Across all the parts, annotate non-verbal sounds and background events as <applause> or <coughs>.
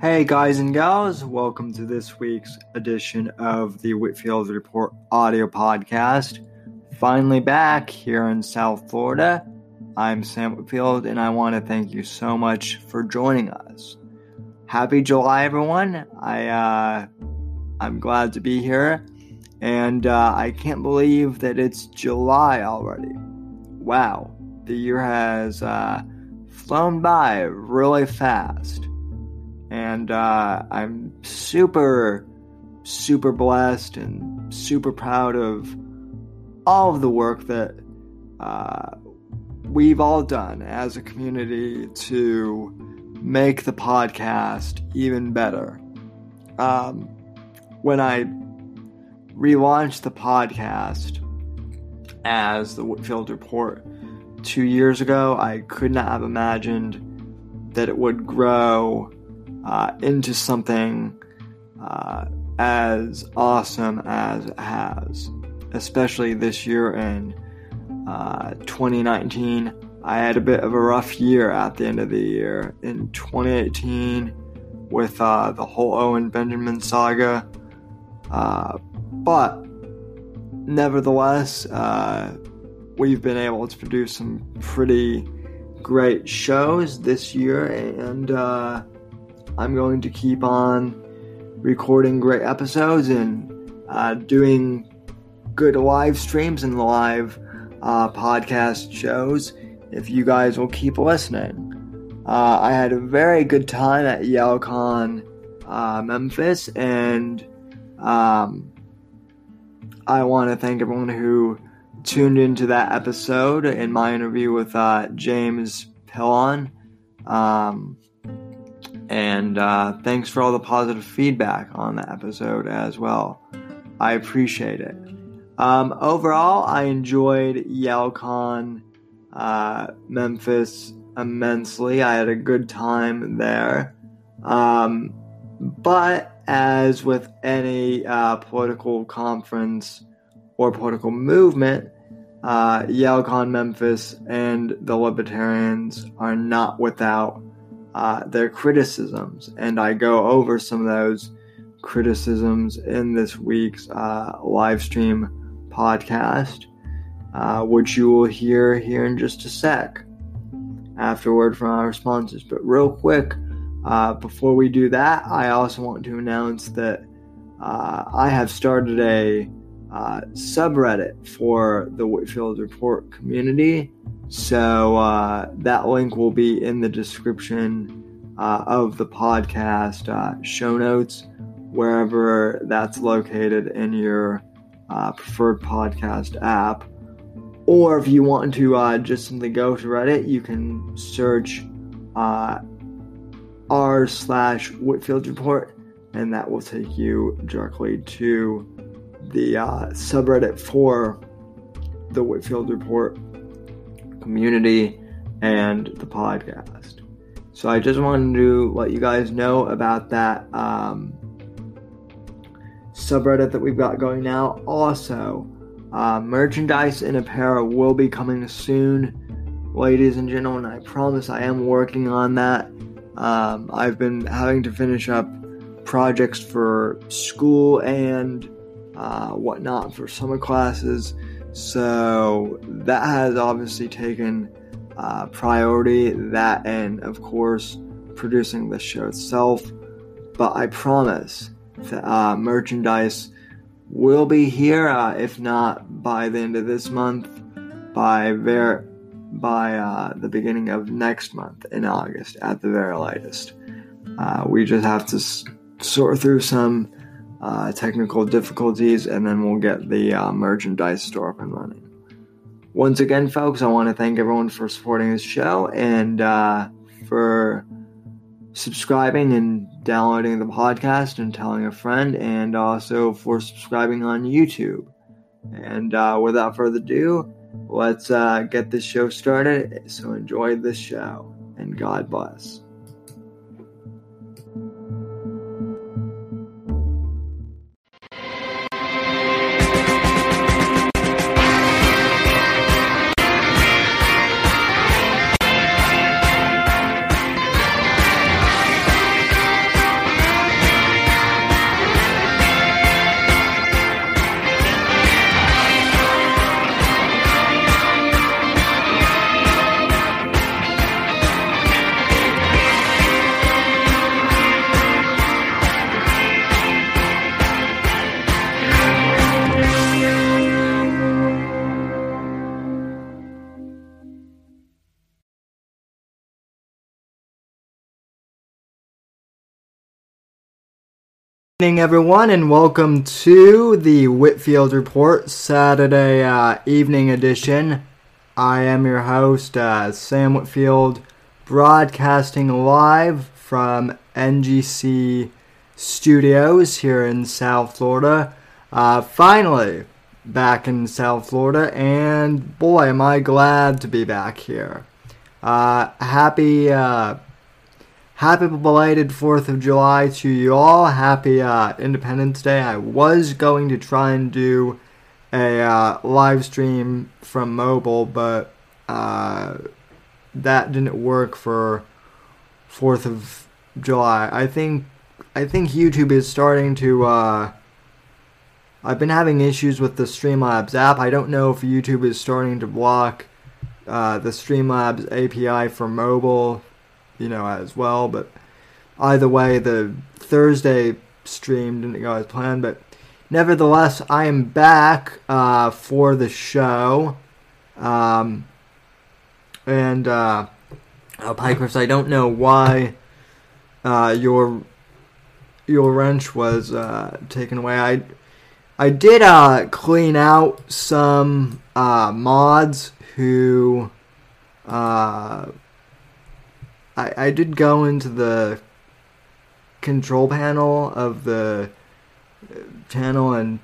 Hey, guys and gals, welcome to this week's edition of the Whitfield Report audio podcast. Finally back here in South Florida. I'm Sam Whitfield, and I want to thank you so much for joining us. Happy July, everyone! I uh, I'm glad to be here, and uh, I can't believe that it's July already. Wow, the year has uh, flown by really fast and uh, I'm super, super blessed and super proud of all of the work that uh, we've all done as a community to make the podcast even better. Um, when I relaunched the podcast as the Whitfield Report two years ago, I could not have imagined that it would grow uh, into something uh, as awesome as it has, especially this year in uh, 2019. I had a bit of a rough year at the end of the year in 2018 with uh, the whole Owen Benjamin saga, uh, but nevertheless, uh, we've been able to produce some pretty great shows this year and I'm going to keep on recording great episodes and uh, doing good live streams and live uh, podcast shows if you guys will keep listening. Uh, I had a very good time at YALCON uh, Memphis, and um, I want to thank everyone who tuned into that episode in my interview with uh, James Pillon. Um, and uh, thanks for all the positive feedback on the episode as well. I appreciate it. Um, overall, I enjoyed YALCON uh, Memphis immensely. I had a good time there. Um, but as with any uh, political conference or political movement, uh, YALCON Memphis and the Libertarians are not without uh, their criticisms, and I go over some of those criticisms in this week's uh, live stream podcast, uh, which you will hear here in just a sec afterward from our sponsors. But real quick, uh, before we do that, I also want to announce that uh, I have started a uh, subreddit for the Whitfield Report community. So uh, that link will be in the description uh, of the podcast uh, show notes, wherever that's located in your uh, preferred podcast app. Or if you want to uh, just simply go to Reddit, you can search r slash Whitfield Report, and that will take you directly to the subreddit for the Whitfield Report community and the podcast. So I just wanted to let you guys know about that um, subreddit that we've got going now. Also, uh, merchandise and apparel will be coming soon, ladies and gentlemen. I promise I am working on that. Um, I've been having to finish up projects for school and uh, whatnot for summer classes. So that has obviously taken uh, priority, that and of course producing the show itself. But I promise that uh, merchandise will be here, uh, if not by the end of this month, by ver- by uh, the beginning of next month in August at the very latest. Uh, we just have to s- sort through some uh, technical difficulties, and then we'll get the uh, merchandise store up and running. Once again, folks, I want to thank everyone for supporting this show and uh, for subscribing and downloading the podcast and telling a friend, and also for subscribing on YouTube. And uh, without further ado, let's uh, get this show started. So enjoy this show, and God bless. Evening, everyone, and welcome to the Whitfield Report Saturday uh, evening edition. I am your host, uh, Sam Whitfield, broadcasting live from NGC Studios here in South Florida. Uh, finally, back in South Florida, and boy, am I glad to be back here. Uh, happy uh, Happy belated 4th of July to you all. Happy uh, Independence Day. I was going to try and do a uh, live stream from mobile, but uh, that didn't work for 4th of July. I think I think YouTube is starting to uh, I've been having issues with the Streamlabs app. I don't know if YouTube is starting to block uh, the Streamlabs API for mobile you know, as well. But either way, the Thursday stream didn't go as planned. But nevertheless, I am back uh, for the show. Um, and uh, Pikers, I don't know why uh, your your wrench was uh, taken away. I I did uh, clean out some uh, mods who uh, I, I did go into the control panel of the channel and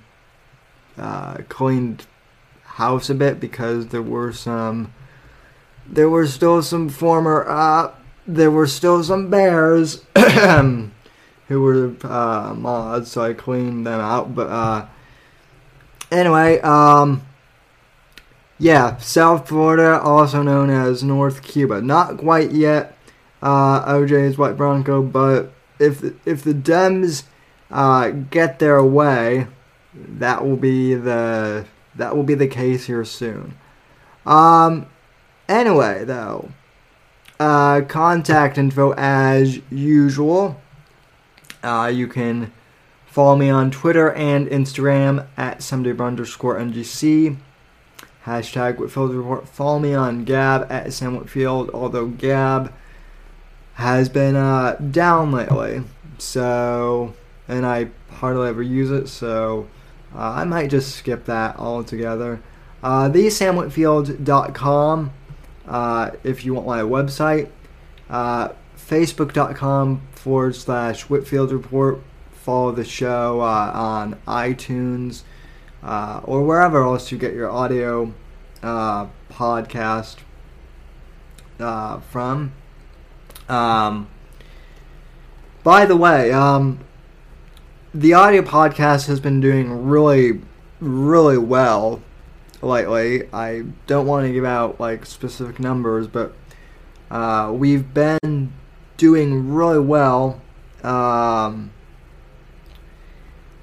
uh, cleaned house a bit because there were some there were still some former uh, there were still some bears <coughs> who were uh, mods so I cleaned them out but uh, anyway um yeah South Florida also known as North Cuba. Not quite yet uh, OJ's White Bronco, but if if the Dems uh, get their way, that will be the that will be the case here soon. Um, anyway, though, uh, contact info as usual. Uh, you can follow me on Twitter and Instagram at someday underscore ngc. Hashtag Whitfield Report. Follow me on Gab at Sam Whitfield, although Gab has been uh, down lately. So, and I hardly ever use it, so uh, I might just skip that altogether. Uh, thesamwhitfield.com uh, if you want my website. Uh, Facebook.com forward slash Whitfield Report. Follow the show uh, on iTunes uh, or wherever else you get your audio uh, podcast from. Um, by the way, um, the audio podcast has been doing really, really well lately. I don't want to give out like specific numbers, but uh, we've been doing really well. Um,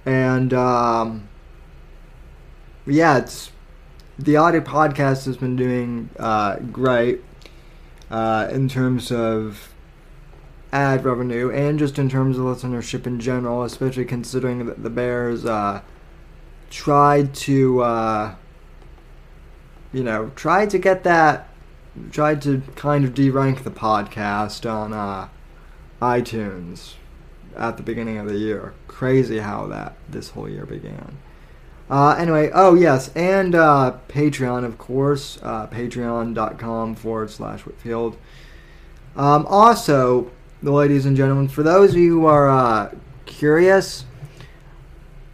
and um, yeah, it's the audio podcast has been doing uh, great uh, in terms of ad revenue and just in terms of listenership in general, especially considering that the Bears uh, tried to, uh, you know, tried to get that, tried to kind of derank the podcast on uh, iTunes at the beginning of the year. Crazy how that this whole year began. Uh, anyway, oh yes, and uh, Patreon, of course, uh, patreon.com forward slash Whitfield. Um, also, ladies and gentlemen. For those of you who are uh, curious,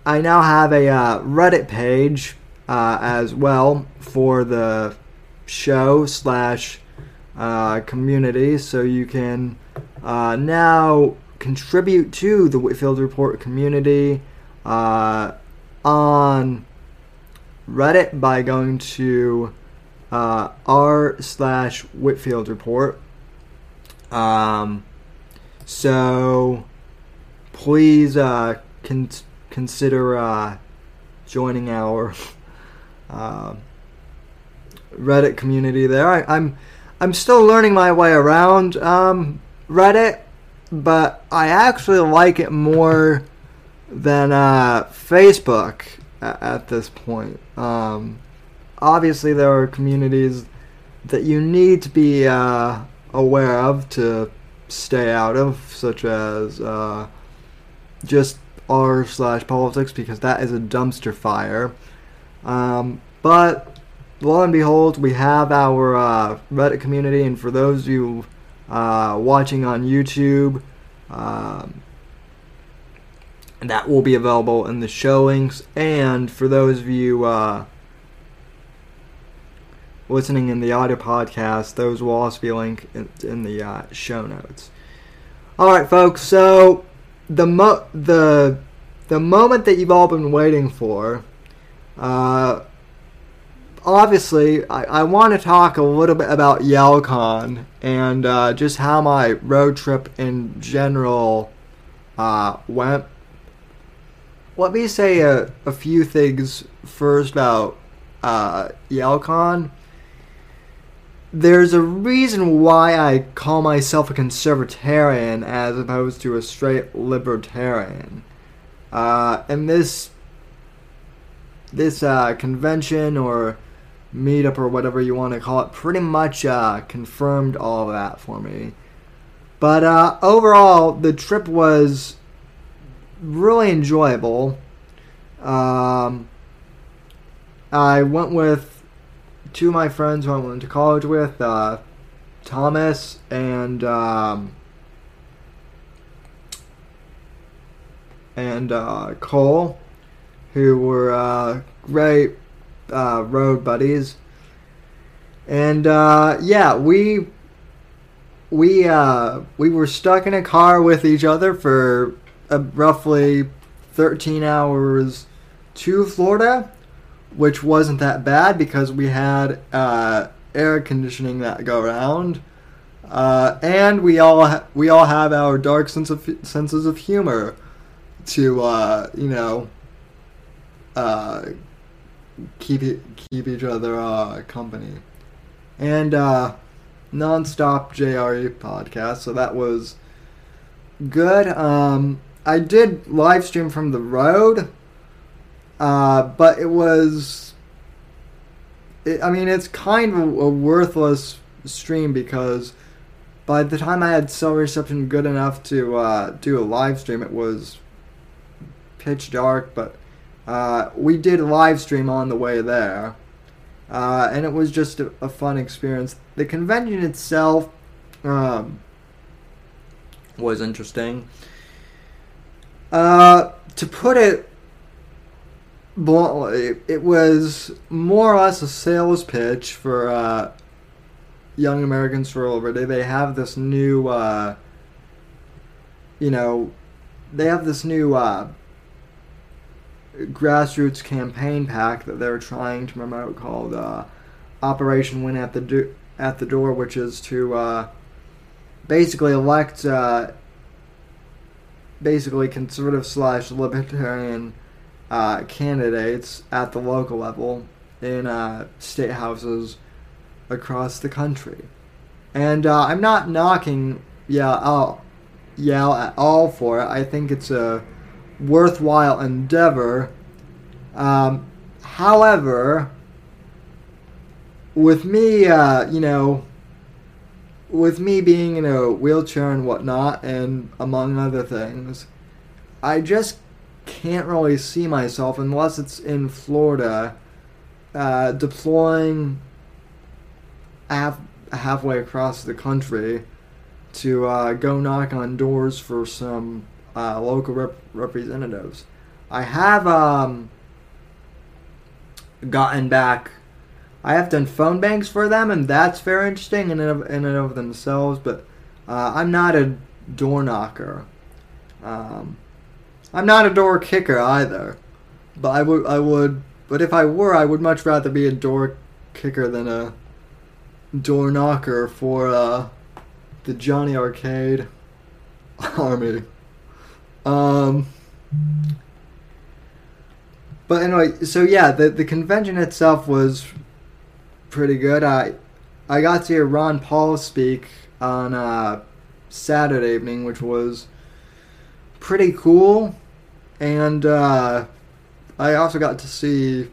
I now have a uh, Reddit page uh, as well for the show slash uh, community, so you can uh, now contribute to the Whitfield Report community uh, on Reddit by going to r slash Whitfield Report. Um, so please uh, con- consider uh, joining our uh, Reddit community there. I, am I'm, I'm still learning my way around um, Reddit, but I actually like it more than uh, Facebook at, at, this point. Um, obviously, there are communities that you need to be uh, aware of to stay out of, such as uh, just r slash politics because that is a dumpster fire. Um, but lo and behold, we have our uh, Reddit community, and for those of you uh, watching on YouTube, um, that will be available in the showings. And for those of you uh, listening in the audio podcast, those will also be linked in, in the uh, show notes. All right, folks. So the mo- the the moment that you've all been waiting for. Uh, obviously, I, I want to talk a little bit about YALCON and uh, just how my road trip in general uh, went. Let me say a, a few things first about uh, YALCON. There's a reason why I call myself a conservatarian as opposed to a straight libertarian. Uh, and this this uh, convention or meetup or whatever you want to call it pretty much uh, confirmed all that for me. But uh, overall, the trip was really enjoyable. Um, I went with two of my friends who I went to college with, uh, Thomas and um, and uh, Cole, who were uh, great uh, road buddies. And uh, yeah, we we uh, we were stuck in a car with each other for roughly 13 hours to Florida, which wasn't that bad because we had uh, air conditioning that go around. Uh, and we all ha- we all have our dark sense of senses of humor to uh, you know uh, keep keep each other uh, company, and uh, nonstop JRE podcast. So that was good. Um, I did live stream from the road, uh, but it was. It, I mean, it's kind of a, worthless stream because by the time I had cell reception good enough to uh, do a live stream, it was pitch dark. But uh, we did live stream on the way there, uh, and it was just a, a, fun experience. The convention itself um, was interesting. Uh, to put it bluntly, it was more or less a sales pitch for uh, Young Americans for Liberty. They have this new, uh, you know, they have this new uh, grassroots campaign pack that they're trying to promote called uh, Operation Win at the Do- at the Door, which is to uh, basically elect uh, basically conservative slash libertarian uh, candidates at the local level in uh, state houses across the country. And uh, I'm not knocking yeah, oh, yeah at all for it. I think it's a worthwhile endeavor. Um, however, with me, uh, you know, with me being in a wheelchair and whatnot, and among other things, I just can't really see myself unless it's in Florida, uh, deploying half halfway across the country to uh, go knock on doors for some uh, local rep- representatives. I have um, gotten back. I have done phone banks for them, and that's very interesting in and of, in and of themselves. But uh, I'm not a door knocker. Um, I'm not a door kicker either. But I would, I would, but if I were, I would much rather be a door kicker than a door knocker for uh, the Johnny Arcade <laughs> army. Um, but anyway, so yeah, the the convention itself was pretty good. I I got to hear Ron Paul speak on uh, Saturday evening, which was pretty cool, and uh, I also got to see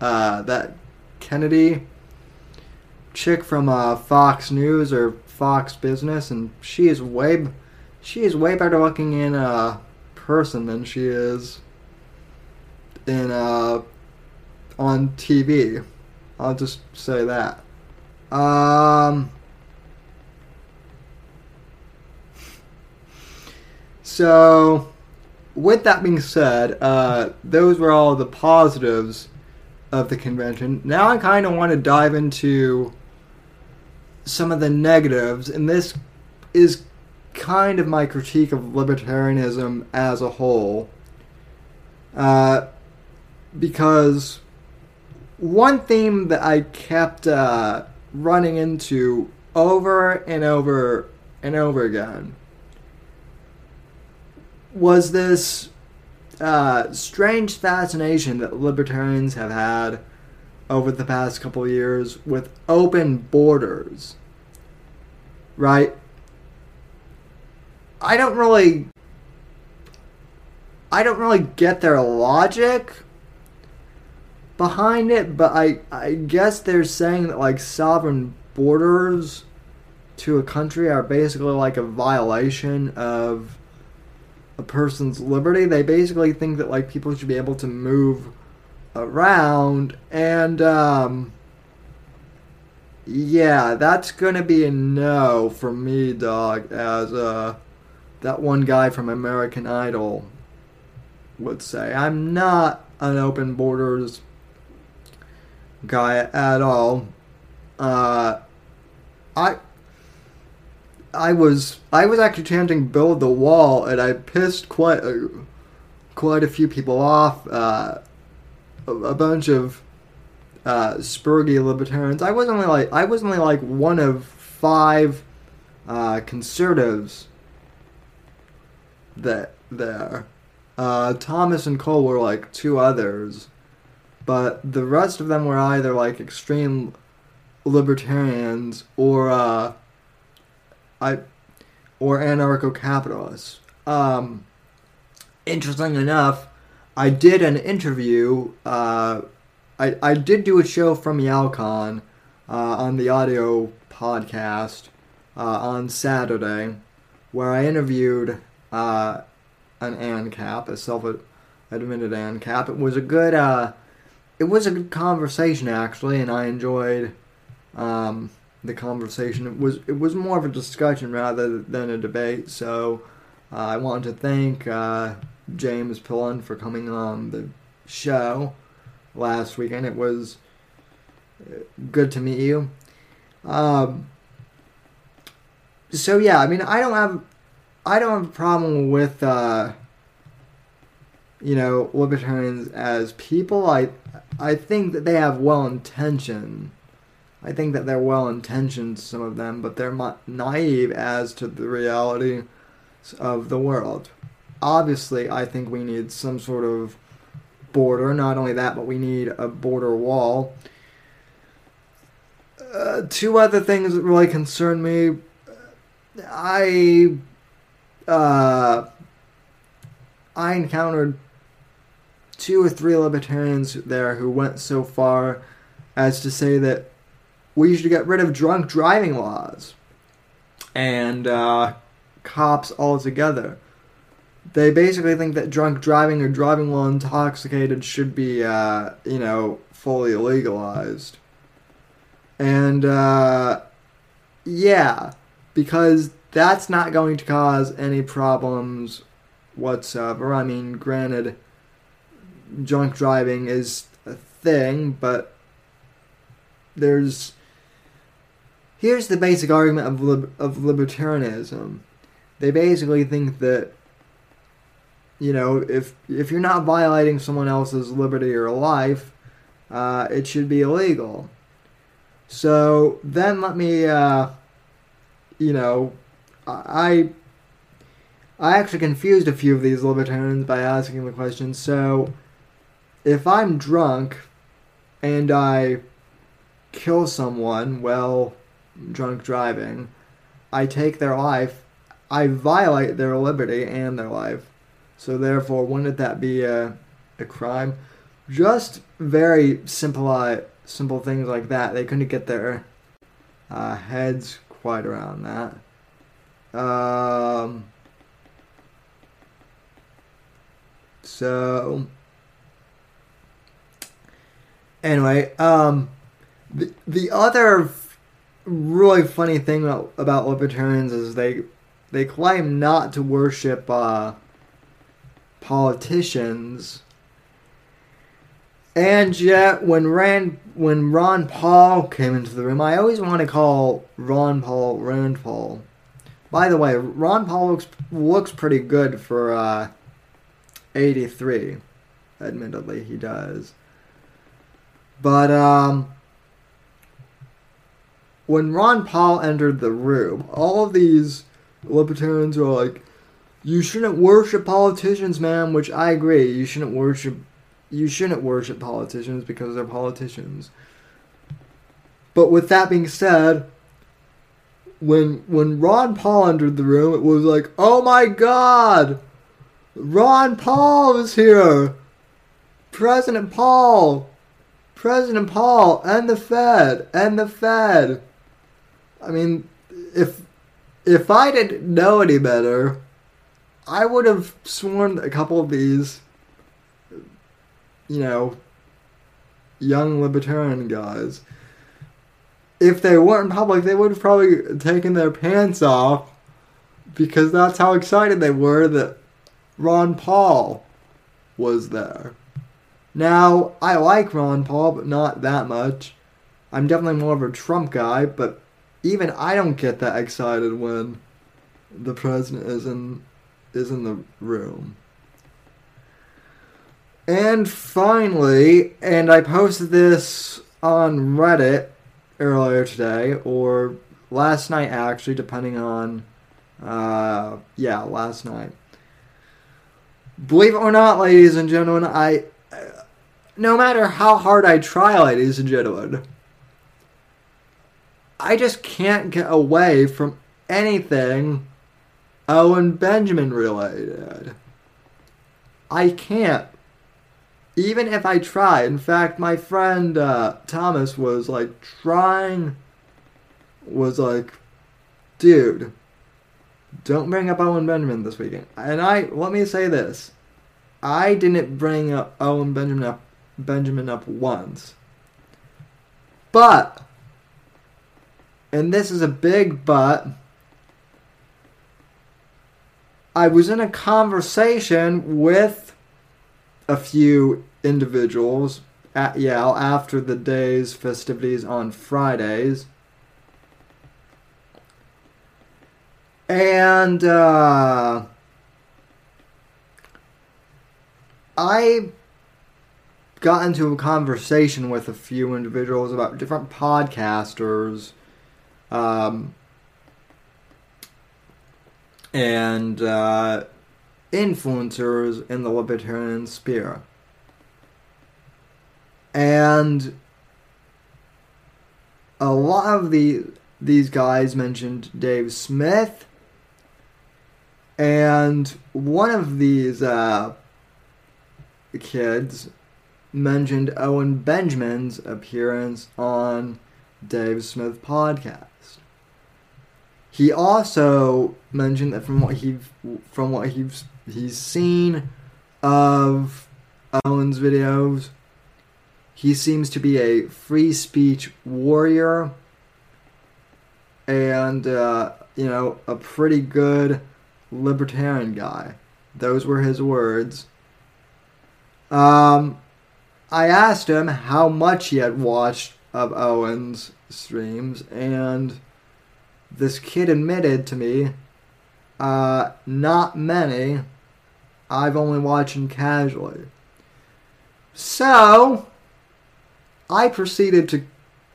uh, that Kennedy chick from uh, Fox News or Fox Business, and she is way she is way better looking in uh, person than she is in uh, on TV. I'll just say that. Um, so, with that being said, uh, those were all the positives of the convention. Now I kind of want to dive into some of the negatives, and this is kind of my critique of libertarianism as a whole. Uh, because one theme that I kept uh, running into over and over and over again was this uh, strange fascination that libertarians have had over the past couple years with open borders. Right? I don't really I don't really get their logic behind it, but I I guess they're saying that like sovereign borders to a country are basically like a violation of a person's liberty. They basically think that like people should be able to move around and um yeah, that's gonna be a no for me, dog, as uh that one guy from American Idol would say. I'm not an open borders guy at all. Uh I I was I was actually chanting "Build the Wall," and I pissed quite a, quite a few people off. Uh, a, a, bunch of uh, spurgy libertarians. I was only like I was only like one of five uh, conservatives that there. Uh, Thomas and Cole were like two others, but the rest of them were either like extreme libertarians or uh, I or anarcho-capitalists. Um, interesting enough, I did an interview. Uh, I I did do a show from Yalcon uh, on the audio podcast uh, on Saturday, where I interviewed uh, an ANCAP, a self-admitted ANCAP. It was a good. Uh, it was a good conversation actually, and I enjoyed. Um, the conversation. It was it was more of a discussion rather than a debate. So uh, I wanted to thank uh, James Pillon for coming on the show last weekend. It was uh, good to meet you. Um, so yeah, I mean, I don't have I don't have a problem with uh, you know libertarians as people. I I think that they have well intention I think that they're well intentioned, some of them, but they're naive as to the reality of the world. Obviously, I think we need some sort of border. Not only that, but we need a border wall. Uh, two other things that really concern me. I uh, I encountered two or three libertarians there who went so far as to say that we should get rid of drunk driving laws and uh, cops altogether. They basically think that drunk driving or driving while intoxicated should be, uh, you know, fully legalized. And, uh, yeah, because that's not going to cause any problems whatsoever. I mean, granted, drunk driving is a thing, but there's here's the basic argument of lib- of libertarianism. They basically think that you know if if you're not violating someone else's liberty or life, uh, it should be illegal. So then let me, uh, you know, I I actually confused a few of these libertarians by asking the question. So if I'm drunk and I kill someone, well, drunk driving, I take their life, I violate their liberty and their life. So therefore, wouldn't that be a, a crime? Just very simple, uh, simple things like that. They couldn't get their uh, heads quite around that. Um, So anyway, um, the the other really funny thing about, libertarians is they they claim not to worship uh, politicians, and yet when Rand when Ron Paul came into the room, I always want to call Ron Paul Rand Paul. By the way, Ron Paul looks looks pretty good for uh, eighty three. Admittedly, he does. But um, when Ron Paul entered the room, all of these libertarians were like, "You shouldn't worship politicians, man." Which I agree. You shouldn't worship. You shouldn't worship politicians because they're politicians. But with that being said, when when Ron Paul entered the room, it was like, "Oh my God, Ron Paul is here, President Paul." President Paul and the Fed and the Fed. I mean, if if I didn't know any better, I would have sworn a couple of these, you know, young libertarian guys, if they weren't in public, they would have probably taken their pants off because that's how excited they were that Ron Paul was there. Now, I like Ron Paul, but not that much. I'm definitely more of a Trump guy, but even I don't get that excited when the president is in is in the room. And finally, and I posted this on Reddit earlier today, or last night actually, depending on, uh, yeah, last night. Believe it or not, ladies and gentlemen, I no matter how hard I try, ladies and gentlemen, I just can't get away from anything Owen Benjamin related. I can't. Even if I try. In fact, my friend uh, Thomas was like trying, was like, dude, don't bring up Owen Benjamin this weekend. And I, let me say this I didn't bring up Owen Benjamin up Benjamin up once. But, and this is a big but, I was in a conversation with a few individuals at Yale after the day's festivities on Fridays. And uh, I got into a conversation with a few individuals about different podcasters um, and uh, influencers in the libertarian sphere. And a lot of the these guys mentioned Dave Smith, and one of these uh, kids mentioned Owen Benjamin's appearance on Dave Smith podcast. He also mentioned that from what he from what he's he's seen of Owen's videos, he seems to be a free speech warrior and uh, you know a pretty good libertarian guy. Those were his words. Um, I asked him how much he had watched of Owen's streams, and this kid admitted to me, uh, not many. I've only watched him casually. So, I proceeded to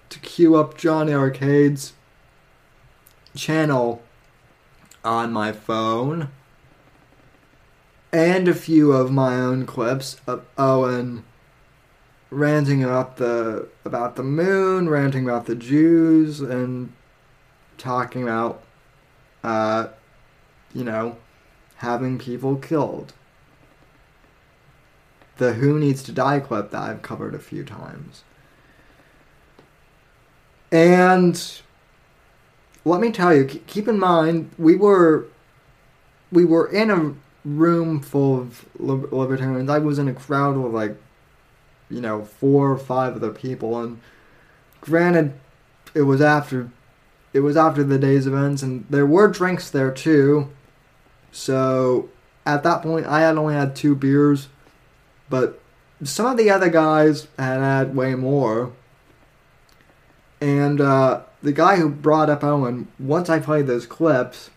to queue up Johnny Arcade's channel on my phone and a few of my own clips of Owen ranting about the about the moon, ranting about the Jews, and talking about, uh, you know, having people killed. The Who Needs to Die clip that I've covered a few times. And let me tell you, keep in mind, we were we were in a room full of libertarians. I was in a crowd with like, you know, four or five other people, and granted, it was after, it was after the day's events, and there were drinks there too. So at that point, I had only had two beers, but some of the other guys had had way more. And uh, the guy who brought up Owen, once I played those clips,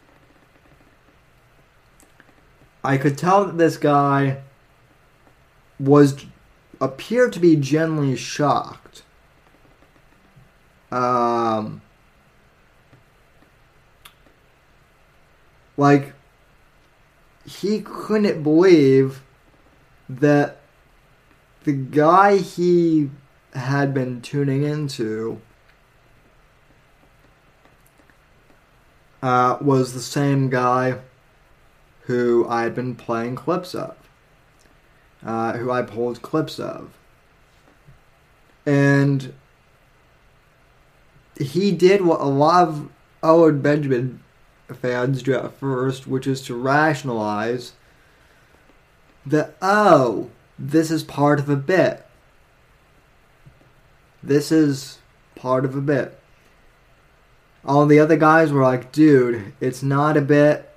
I could tell that this guy was appeared to be genuinely shocked. Um, like he couldn't believe that the guy he had been tuning into uh, was the same guy who I had been playing clips of, uh, who I pulled clips of. And he did what a lot of Owen Benjamin fans do at first, which is to rationalize that, oh, this is part of a bit. This is part of a bit. All the other guys were like, dude, it's not a bit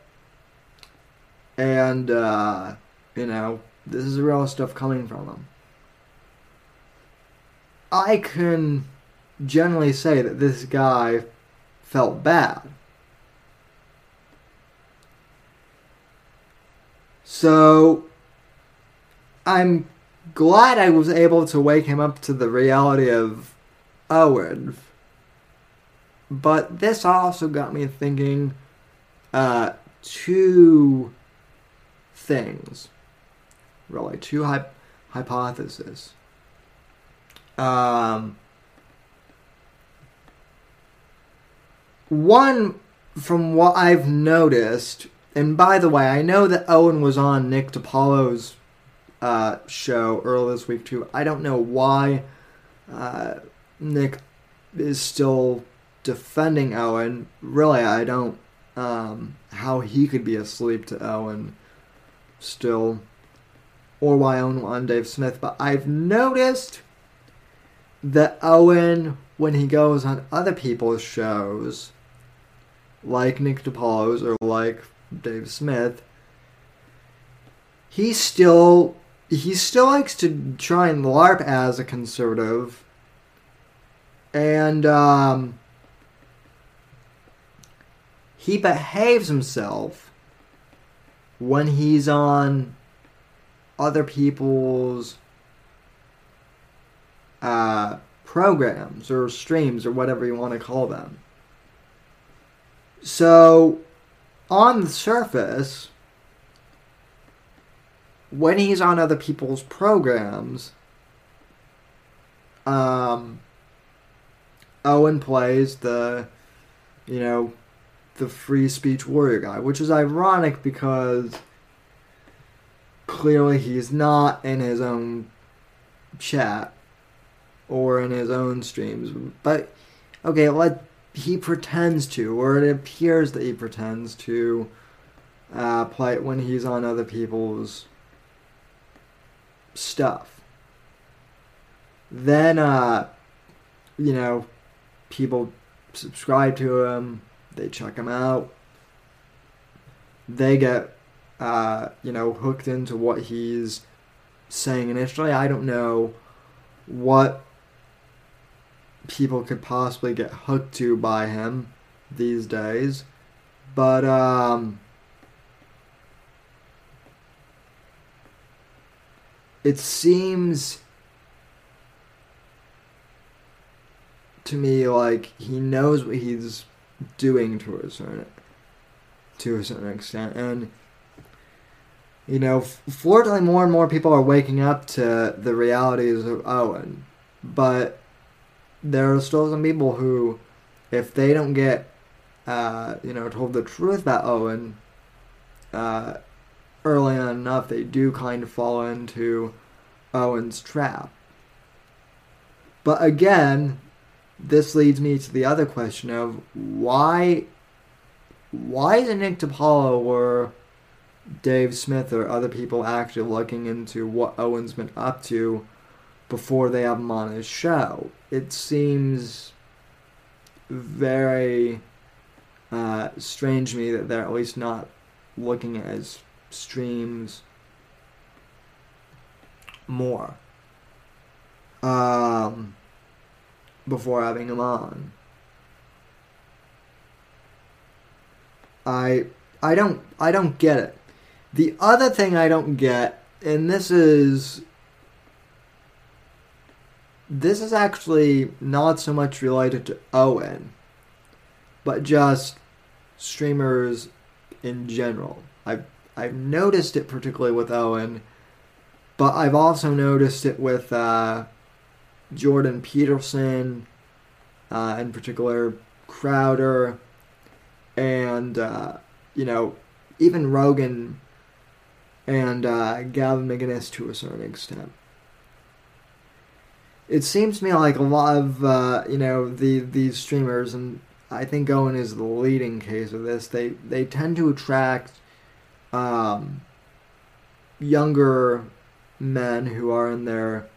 and uh, you know this is real stuff coming from them. I can generally say that this guy felt bad. So I'm glad I was able to wake him up to the reality of Owen. But this also got me thinking uh, two things, really, two hy- hypotheses. Um, one, from what I've noticed, and by the way, I know that Owen was on Nick DiPaolo's uh, show earlier this week too. I don't know why uh, Nick is still defending Owen. Really, I don't. Um, how he could be asleep to Owen still, or why own on Dave Smith, but I've noticed that Owen, when he goes on other people's shows, like Nick DiPaolo's or like Dave Smith, he still he still likes to try and LARP as a conservative, and um, he behaves himself when he's on other people's uh, programs or streams or whatever you want to call them. So, on the surface, when he's on other people's programs, um, Owen plays the, you know, the free speech warrior guy, which is ironic because clearly he's not in his own chat or in his own streams. But okay, let he pretends to, or it appears that he pretends to uh, play it when he's on other people's stuff. Then, uh, you know, people subscribe to him they check him out. They get, uh, you know, hooked into what he's saying initially. I don't know what people could possibly get hooked to by him these days. But, um, it seems to me like he knows what he's doing to a certain to a certain extent, and you know, fortunately, more and more people are waking up to the realities of Owen, but there are still some people who, if they don't get, uh, you know, told the truth about Owen, uh, early enough, they do kind of fall into Owen's trap. But again, this leads me to the other question of why why is Nick DiPaolo or Dave Smith or other people actually looking into what Owen's been up to before they have him on his show. It seems very uh, strange to me that they're at least not looking at his streams more um, before having him on. I I don't I don't get it. The other thing I don't get, and this is this is actually not so much related to Owen, but just streamers in general. I've I've noticed it particularly with Owen, but I've also noticed it with uh, Jordan Peterson, uh, in particular Crowder, and uh, you know even Rogan and uh, Gavin McInnes to a certain extent. It seems to me like a lot of uh, you know the these streamers, and I think Owen is the leading case of this. They they tend to attract um, younger men who are in their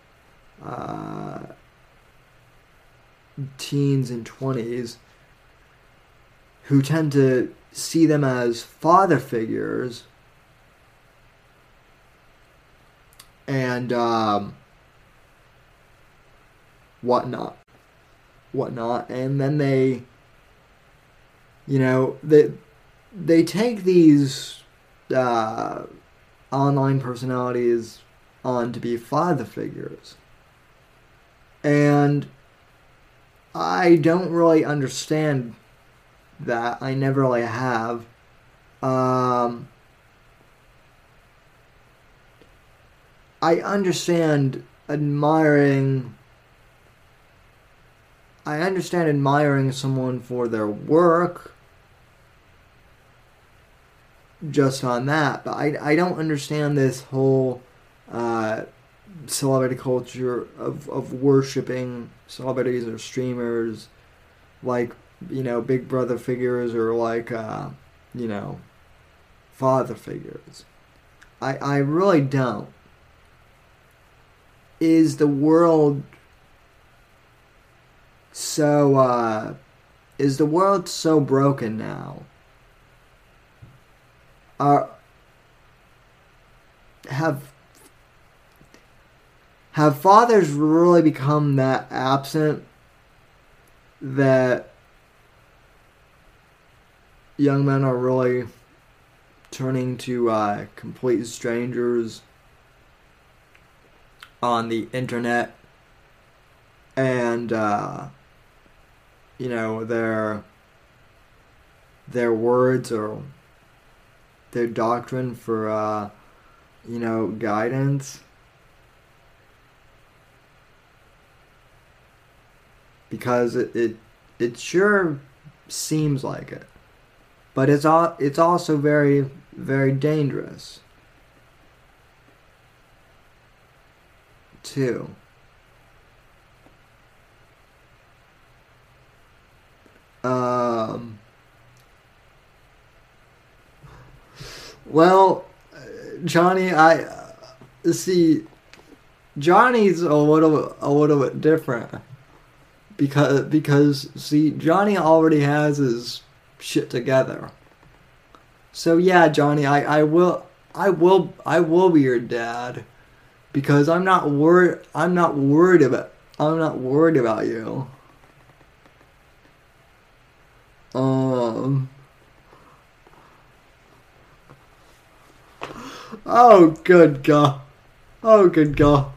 uh, teens and twenties, who tend to see them as father figures and um, whatnot, whatnot, and then they, you know, they they take these uh, online personalities on to be father figures, and I don't really understand that. I never really have. Um, I understand admiring. I understand admiring someone for their work. Just on that, but I, I don't understand this whole uh, celebrity culture of, of worshiping celebrities or streamers like you know big brother figures or like uh, you know father figures i i really don't is the world so uh is the world so broken now? Are have have fathers really become that absent that young men are really turning to uh, complete strangers on the internet? And uh, you know their their words or their doctrine for uh, you know guidance. Because it, it it sure seems like it. But it's all it's also very very dangerous. Too. Um, well, Johnny, I see. Johnny's a little a little bit different because because see Johnny already has his shit together. So yeah, Johnny, I, I will I will I will be your dad because I'm not worried I'm not worried about I'm not worried about you. Um Oh good god. Oh good god.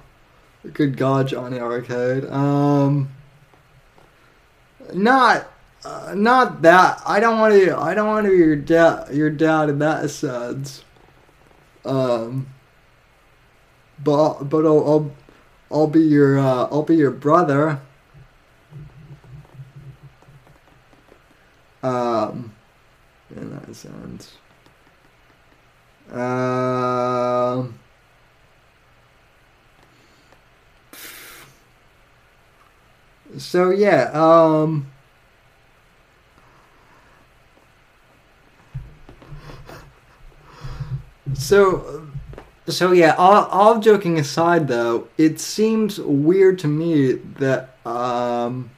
Good god, Johnny Arcade. Um not uh, not that. I don't want to. I don't want to be your dad. Your dad in that sense. Um. But but I'll I'll, I'll be your uh, I'll be your brother. Um. In that sense. Um. So yeah. Um. So, so yeah. All, all joking aside, though, it seems weird to me that um,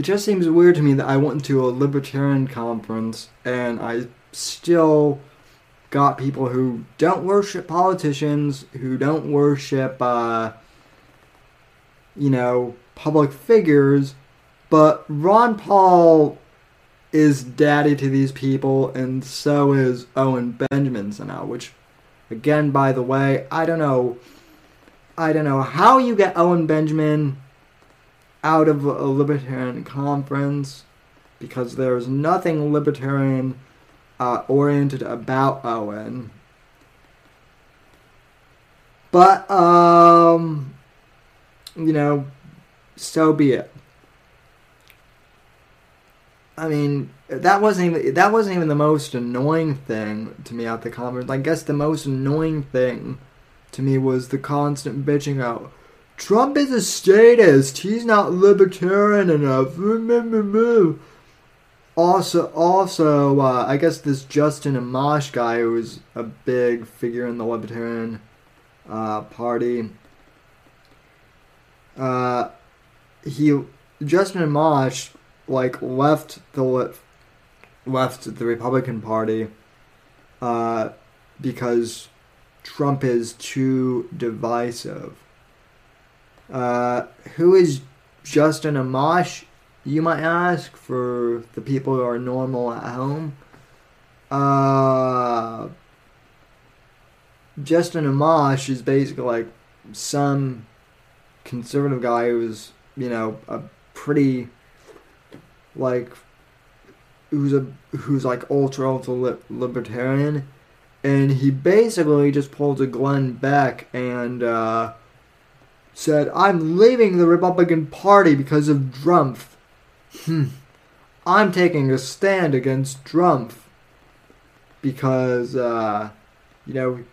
it just seems weird to me that I went to a libertarian conference and I still got people who don't worship politicians, who don't worship, uh, you know, public figures, but Ron Paul is daddy to these people, and so is Owen Benjamin somehow, which, again, by the way, I don't know. I don't know how you get Owen Benjamin out of a libertarian conference because there's nothing libertarian uh, oriented about Owen. But, um, you know, so be it. I mean, that wasn't even that wasn't even the most annoying thing to me at the conference. I guess the most annoying thing to me was the constant bitching out. Trump is a statist. He's not libertarian enough. Also, also, uh, I guess this Justin Amash guy, who was a big figure in the Libertarian uh, Party, uh, he Justin Amash like left the left the Republican Party uh, because Trump is too divisive. Uh, who is Justin Amash? you might ask, for the people who are normal at home. Uh, Justin Amash is basically like some conservative guy who's, you know, a pretty, like, who's a who's like ultra ultra libertarian, and he basically just pulled a Glenn Beck and uh, said, "I'm leaving the Republican Party because of Trump." hmm, I'm taking a stand against Trump because, uh, you know,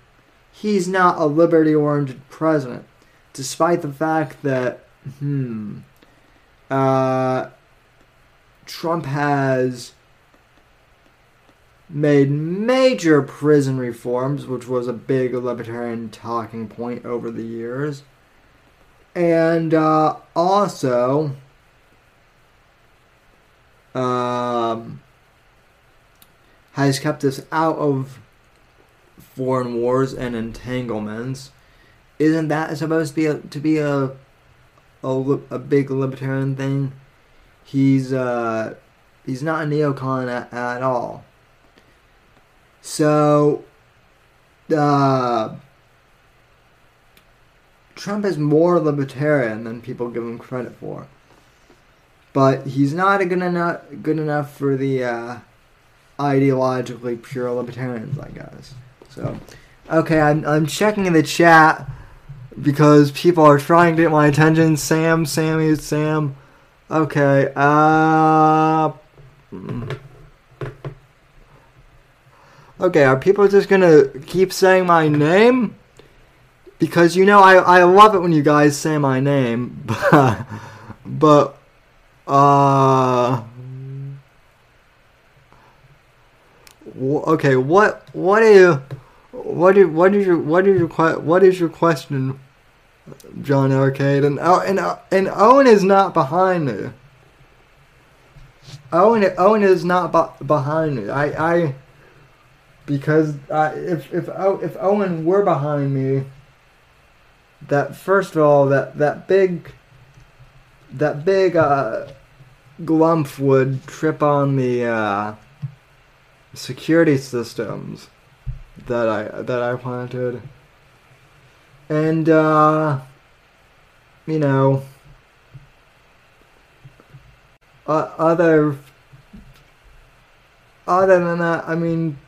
he's not a liberty oriented president, despite the fact that, hmm, uh, Trump has made major prison reforms, which was a big libertarian talking point over the years. And uh, also, um, has kept us out of foreign wars and entanglements. Isn't that supposed to be a, to be a, a, a big libertarian thing? He's uh, he's not a neocon at, at all. So, uh, Trump is more libertarian than people give him credit for but he's not good enough good enough for the uh, ideologically pure libertarians, I guess. So, okay, I'm I'm checking in the chat because people are trying to get my attention. Sam, Sammy, Sam. Okay. Uh. Okay, are people just gonna keep saying my name? Because you know I I love it when you guys say my name, <laughs> but but uh. Okay. What? What is? What is? What is your? What is your? What is your question, John Arcade? And oh, and and Owen is not behind me. Owen Owen is not behind me. I I because I, if if if Owen were behind me, that first of all that that big that big uh Glump would trip on the uh, security systems that I that I planted, and uh, you know, other other than that, I mean,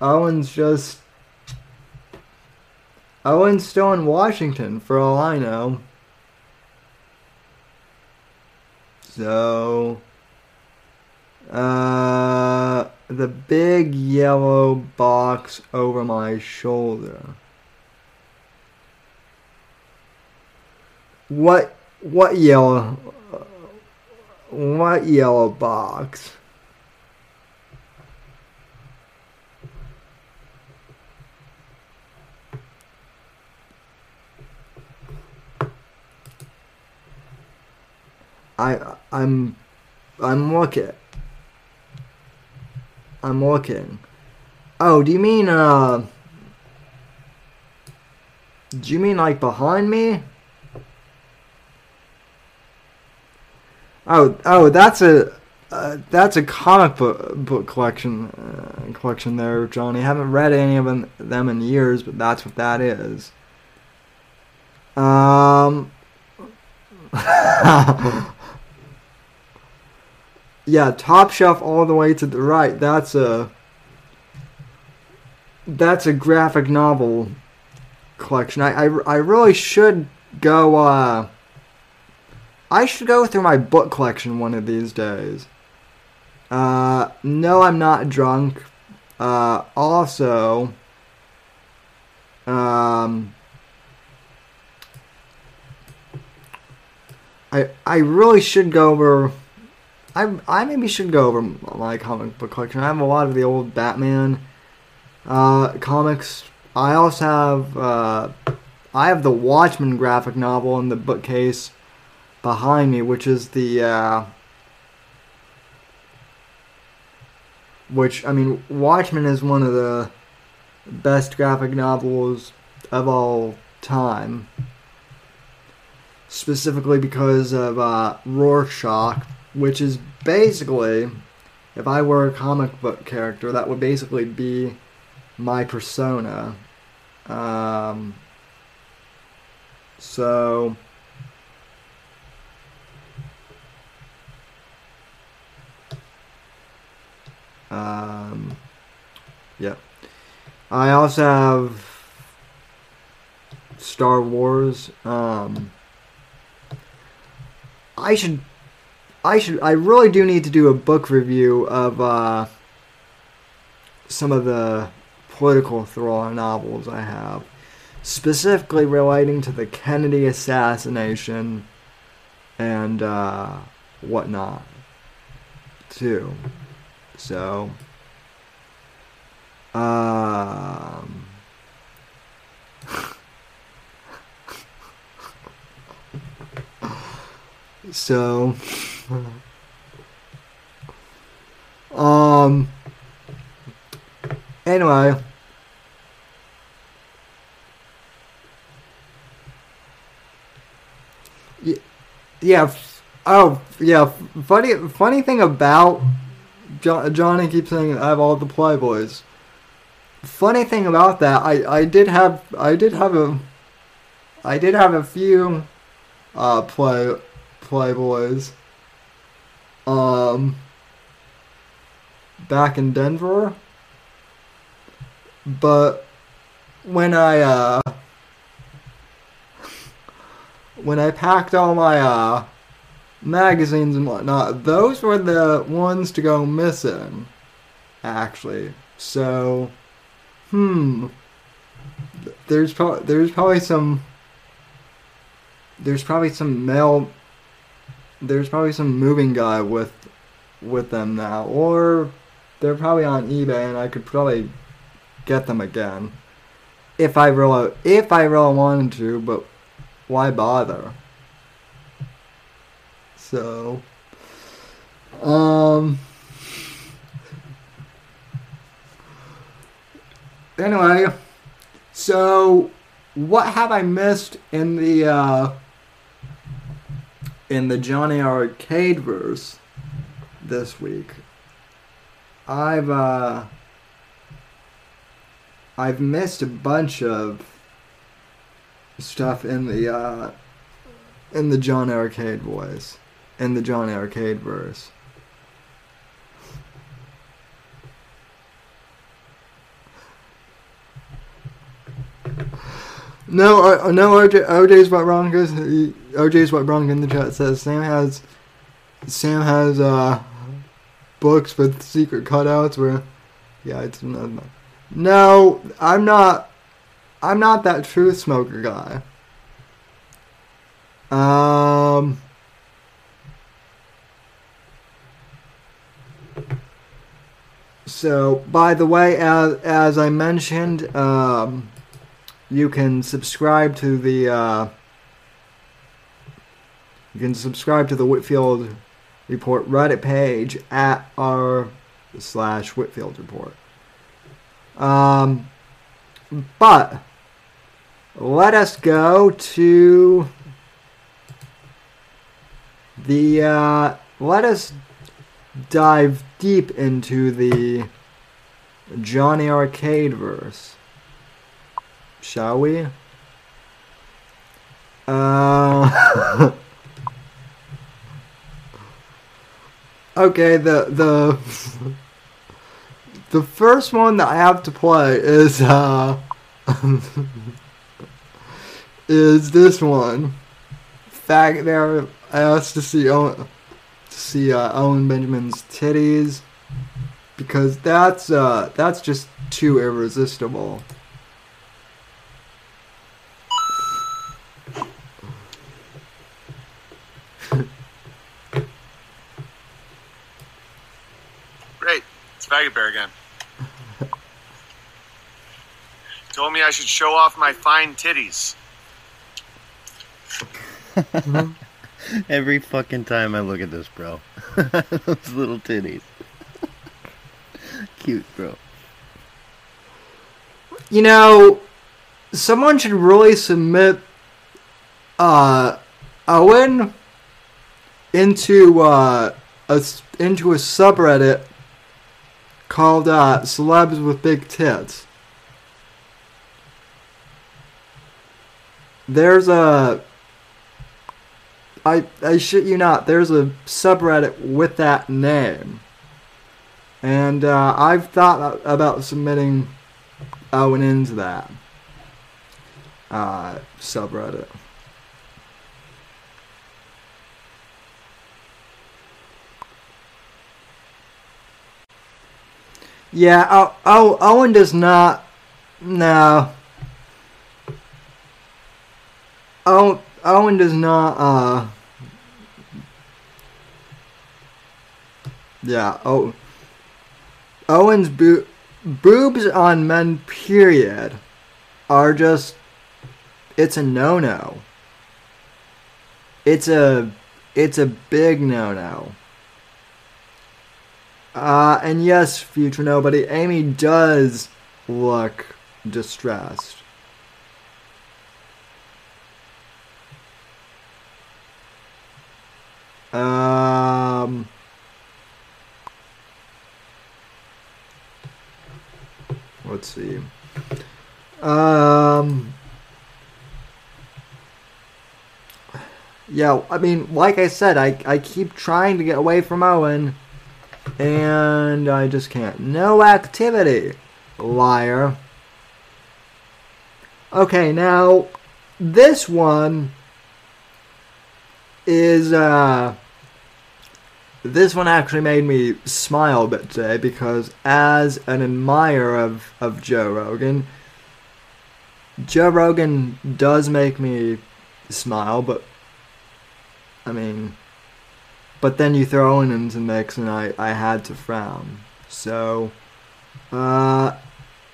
Owen's just Owen's still in Washington for all I know. So, uh, the big yellow box over my shoulder. What, what yellow, what yellow box? I I'm I'm looking. I'm looking. Oh, do you mean uh? Do you mean like behind me? Oh, oh, that's a uh, that's a comic book book collection uh, collection there, Johnny. haven't read any of them, them in years, but that's what that is. Um. <laughs> <laughs> yeah, top shelf all the way to the right. That's a that's a graphic novel collection. I I, I really should go. Uh, I should go through my book collection one of these days. Uh, no, I'm not drunk. Uh, also, um, I I really should go over. I I maybe should go over my comic book collection. I have a lot of the old Batman uh, comics. I also have uh, I have the Watchmen graphic novel in the bookcase behind me, which is the uh, which I mean, Watchmen is one of the best graphic novels of all time. Specifically because of uh, Rorschach, which is basically, if I were a comic book character, that would basically be my persona. Um, so Um, yep. I also have Star Wars. Um, I should, I should, I really do need to do a book review of uh, some of the political thriller novels I have, specifically relating to the Kennedy assassination and uh, whatnot, too. So, um, <laughs> so, um, anyway. Yeah. Oh, yeah. Funny, funny thing about jo- Johnny keeps saying I have all the Playboys. Funny thing about that, I, I did have I did have a I did have a few uh, play Playboys. Um, back in Denver, but when I uh, when I packed all my uh, magazines and whatnot, those were the ones to go missing, actually. So, hmm, there's probably there's probably some there's probably some male there's probably some moving guy with with them now, or they're probably on eBay, and I could probably get them again if I really if I really wanted to, but why bother? So, um, anyway, so what have I missed in the uh, in the Johnny Arcade verse this week? I've uh, I've missed a bunch of stuff in the uh, in the John Arcade voice in the John Arcade verse. No, uh, no, OJ, OJ's what wrong is. OJ's what wrong in the chat says Sam has, Sam has uh, books with secret cutouts where, yeah, it's no, no, I'm not, I'm not that truth smoker guy. Um, So, by the way, as, as I mentioned, um, you can subscribe to the uh, You can subscribe to the Whitfield Report Reddit page at r slash Whitfield Report. Um, but let us go to the uh, let us dive deep into the Johnny Arcade verse. Shall we? Uh <laughs> Okay, the the <laughs> the first one that I have to play is uh <laughs> is this one. Fact there I asked to see Owen to see uh, Owen Benjamin's titties because that's uh that's just too irresistible. Great. It's Faggot Bear again. <laughs> Told me I should show off my fine titties. <laughs> Every fucking time I look at this, bro. <laughs> Those little titties. Cute, bro. You know, someone should really submit uh Owen into uh a s- into a subreddit called uh celebs with big tits. There's a I I shit you not, there's a subreddit with that name. And uh, I've thought about submitting Owen into that uh, subreddit. Yeah, oh, Owen does not. No. Oh, Owen does not. Uh. Yeah. Oh. Owen's bo- boobs on men. Period. Are just. It's a no-no. It's a. It's a big no-no. Uh, and yes, future nobody, Amy does look distressed. Um. Let's see. Um. Yeah, I mean, like I said, I, I keep trying to get away from Owen and I just can't. No activity. Liar. Okay, now this one is uh this one actually made me smile a bit today because as an admirer of, of Joe Rogan, Joe Rogan does make me smile, but I mean but then you throw Owen into the mix, and I, I had to frown. So, uh,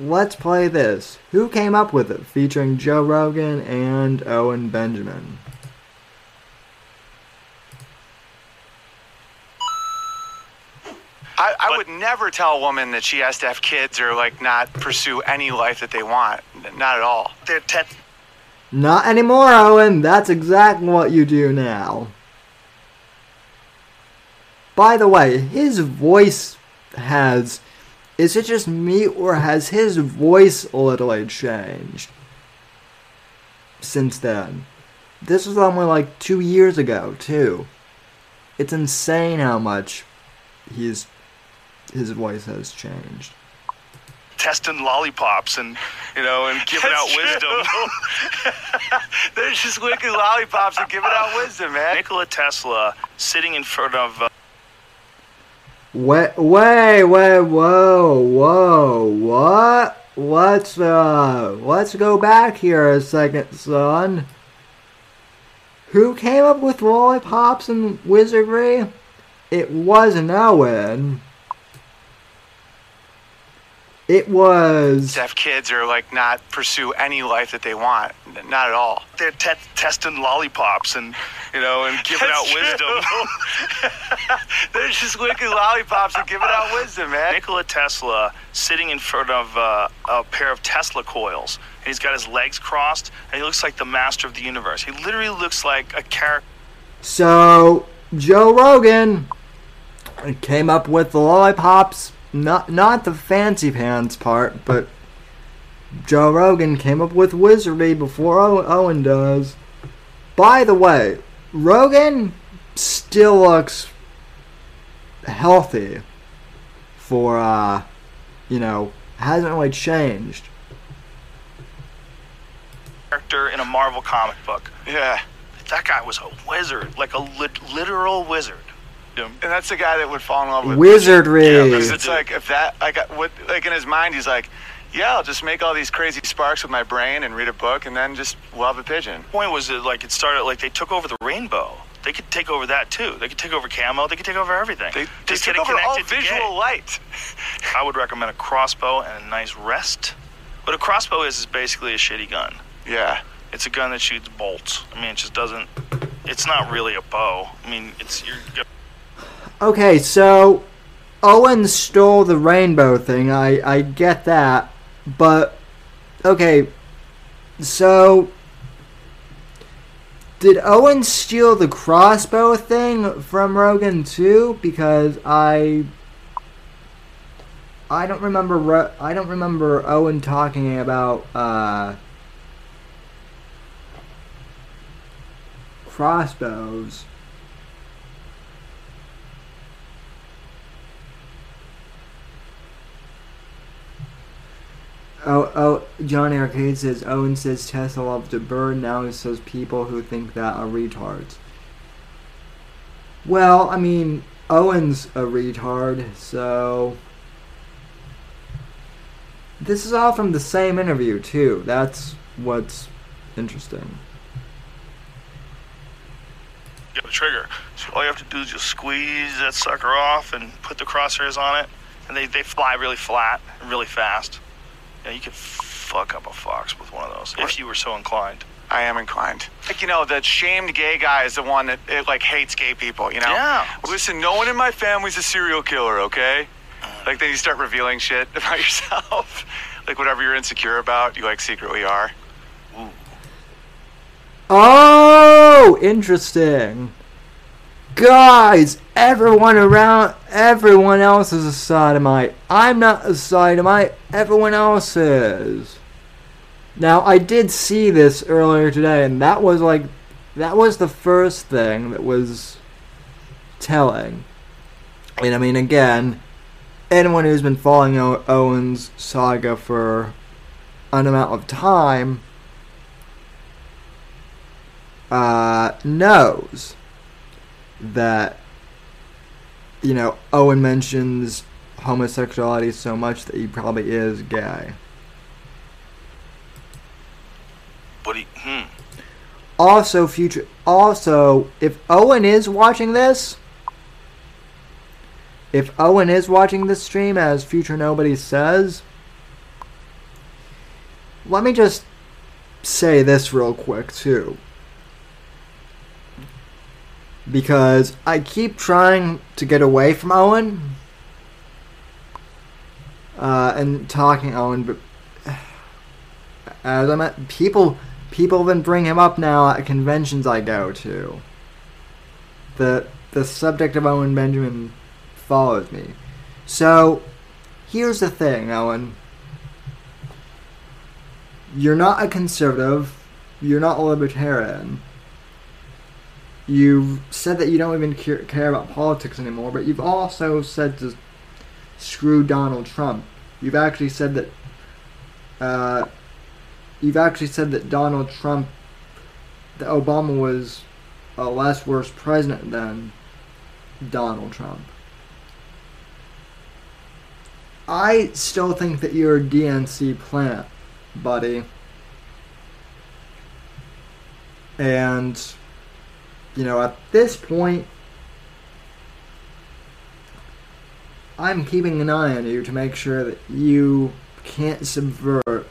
let's play this. Who came up with it? Featuring Joe Rogan and Owen Benjamin. I, I would never tell a woman that she has to have kids or like not pursue any life that they want. Not at all. They're te- Not anymore, Owen. That's exactly what you do now. By the way, his voice has. Is it just me, or has his voice literally changed since then? This was only like two years ago, too. It's insane how much he's his voice has changed. testing lollipops and you know and giving out That's wisdom. <laughs> They're just licking lollipops and giving out wisdom, man. Nikola Tesla sitting in front of uh, Wait, wait, wait, whoa, whoa, what? Let's, uh, let's go back here a second, son. Who came up with lollipops and wizardry? It wasn't Owen. It was. Deaf kids are like not pursue any life that they want. Not at all. they're te- testing lollipops and you know, and giving out That's wisdom. true. <laughs> They're just licking lollipops and giving out wisdom, man. Nikola Tesla sitting in front of uh, a pair of Tesla coils, and he's got his legs crossed, and he looks like the master of the universe. He literally looks like a character. So Joe Rogan came up with the lollipops, not not the fancy pants part, but Joe Rogan came up with wizardry before Owen does. By the way, Rogan still looks healthy for uh you know, hasn't really changed. character in a Marvel comic book. Yeah. That guy was a wizard, like a lit- literal wizard. And that's the guy that would fall in love with Wizardry. Yeah, Because that's it's like if that like what like in his mind he's like, yeah, I'll just make all these crazy sparks with my brain and read a book and then just love a pigeon. point was that like it started like they took over the rainbow. They could take over that too. They could take over camo. They could take over everything. They Just just get took it over all connected visual gay. light. <laughs> I would recommend a crossbow and a nice rest. What a crossbow is is basically a shitty gun. Yeah. It's a gun that shoots bolts. I mean, it just doesn't. It's not really a bow. I mean, it's you're. Okay, so Owen stole the rainbow thing. I I get that, but okay, so did Owen steal the crossbow thing from Rogan too? Because I I don't remember I don't remember Owen talking about uh crossbows. Oh, oh, Johnny Arcade says Owen says Tesla loves to burn. Now he says people who think that are retards. Well, I mean, Owen's a retard, so. This is all from the same interview, too. That's what's interesting. get the trigger. So all you have to do is just squeeze that sucker off and put the crosshairs on it, and they, they fly really flat and really fast. Yeah, you could fuck up a fox with one of those if you were so inclined. I am inclined. Like you know, the shamed gay guy is the one that it, like hates gay people. You know. Yeah. Listen, no one in my family's a serial killer. Okay. Mm. Like then you start revealing shit <laughs> about yourself, like whatever you're insecure about, you like secretly are. Oh, interesting. Guys, everyone around, everyone else is a sodomite. I'm not a sodomite, everyone else is. Now, I did see this earlier today, and that was like, that was the first thing that was telling. And I mean, again, anyone who's been following Owen's saga for an amount of time uh, knows that you know Owen mentions homosexuality so much that he probably is gay. But he, hmm. Also, future. Also, if Owen is watching this, if Owen is watching this stream, as future nobody says, let me just say this real quick too, because I keep trying to get away from Owen. Uh, and talking Owen, but <sighs> as I met people, people then bring him up now at conventions I go to. The the subject of Owen Benjamin follows me. So here's the thing, Owen. You're not a conservative. You're not a libertarian. You've said that you don't even care, about politics anymore, but you've also said to screw Donald Trump. You've actually said that uh, you've actually said that Donald Trump, that Obama was a less worse president than Donald Trump. I still think that you're a DNC plant, buddy. And, you know, at this point, I'm keeping an eye on you to make sure that you can't subvert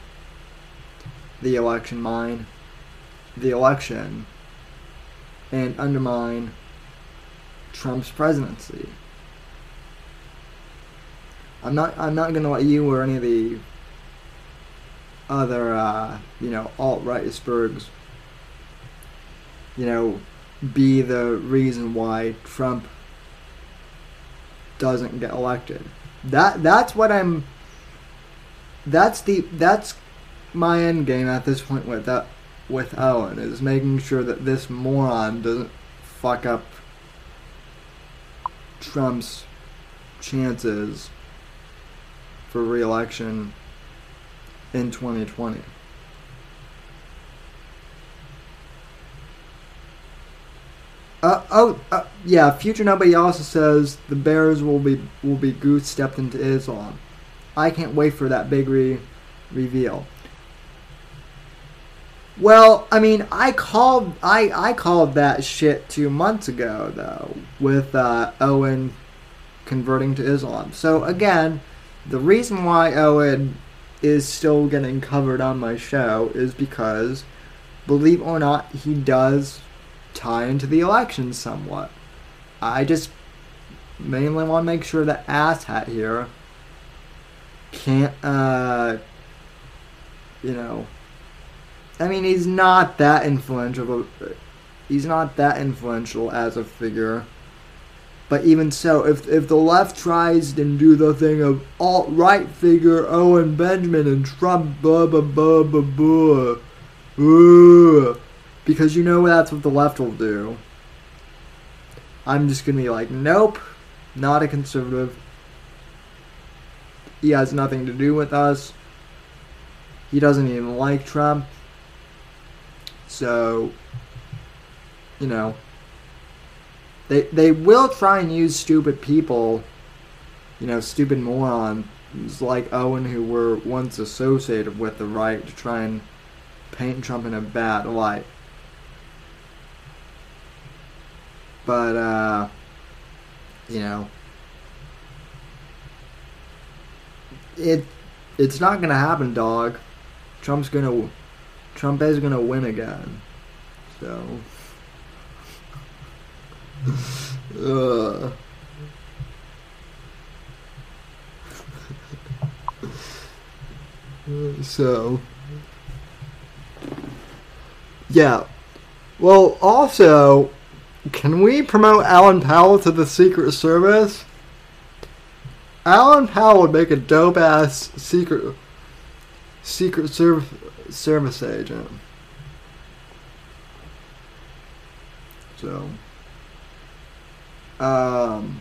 the election mine, the election, and undermine Trump's presidency. I'm not I'm not gonna let you or any of the other uh, you know alt right Spurgs you know be the reason why Trump doesn't get elected. That that's what I'm that's the that's my end game at this point with that with Owen is making sure that this moron doesn't fuck up Trump's chances for re-election in 2020. Uh, oh, uh, yeah. Future nobody also says the Bears will be will be goose stepped into Islam. I can't wait for that big re- reveal. Well, I mean, I called I I called that shit two months ago though with uh, Owen converting to Islam. So again, the reason why Owen is still getting covered on my show is because, believe or not, he does tie into the election somewhat. I just mainly want to make sure that asshat here can't, uh, you know. I mean, he's not that influential. but He's not that influential as a figure. But even so, if if the left tries to do the thing of alt right figure Owen Benjamin and Trump blah blah blah blah blah, uh, because you know that's what the left will do. I'm just gonna be like, nope, not a conservative. He has nothing to do with us. He doesn't even like Trump. So, you know, they they will try and use stupid people, you know, stupid morons like Owen who were once associated with the right to try and paint Trump in a bad light. But uh you know it it's not gonna happen, dog. Trump's gonna Trump is gonna win again. So <laughs> Ugh. <laughs> so yeah well also can we promote alan powell to the secret service alan powell would make a dope ass secret secret service service agent so um.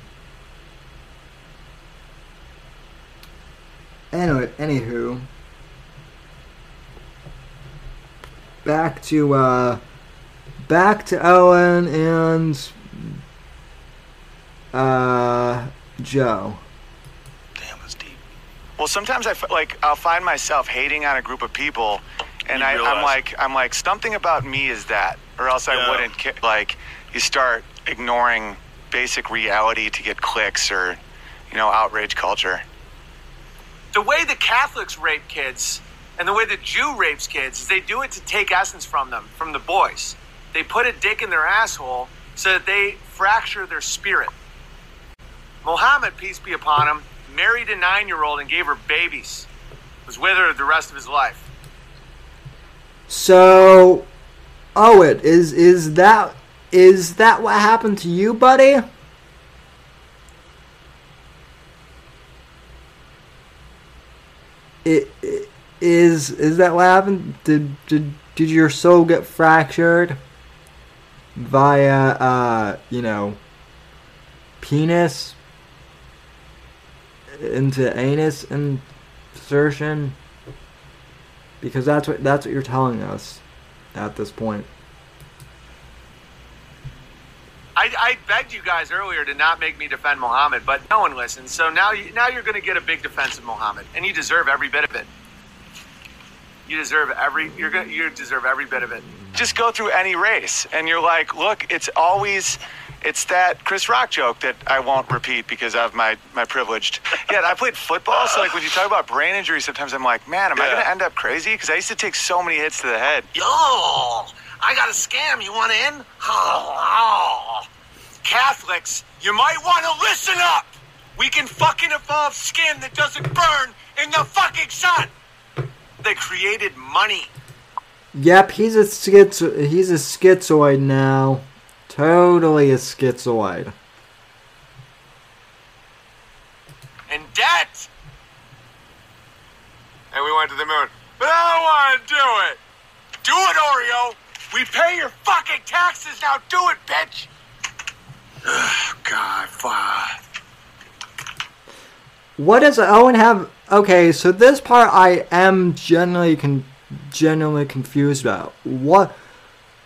Anyway, anywho, back to uh, back to Owen and uh, Joe. Damn, that's deep. Well, sometimes I f- like I'll find myself hating on a group of people, and You I, I'm like I'm like something about me is that, or else I Yeah. wouldn't. Ca- like you start ignoring basic reality to get clicks or, you know, outrage culture. the way the Catholics rape kids and the way the Jew rapes kids is they do it to take essence from them, from the boys. They put a dick in their asshole so that they fracture their spirit. Mohammed, peace be upon him, married a nine year old and gave her babies. Was with her the rest of his life. So, Owen, is is that is that what happened to you, buddy? It, it is is that what happened? Did did did your soul get fractured via uh you know penis into anus insertion? Because that's what that's what you're telling us at this point. I, I begged you guys earlier to not make me defend Muhammad, but no one listened. So now, you, now you're going to get a big defense of Muhammad, and you deserve every bit of it. You deserve every you're you deserve every bit of it. Just go through any race, and you're like, look, it's always. It's that Chris Rock joke that I won't repeat because of my, my privileged. Yeah, I played football, so like when you talk about brain injury, sometimes I'm like, man, am I going to end up crazy? Because I used to take so many hits to the head. Yo, I got a scam. You want in? Oh, Catholics, you might want to listen up. We can fucking evolve skin that doesn't burn in the fucking sun. They created money. Yep, he's a schizo- he's a schizoid now. Totally a schizoid. And debt. And we went to the moon. But I don't want to do it. Do it, Oreo. We pay your fucking taxes now. Do it, bitch. Ugh, <sighs> God, fuck. What does Owen have? Okay, so this part I am generally con- genuinely confused about. What?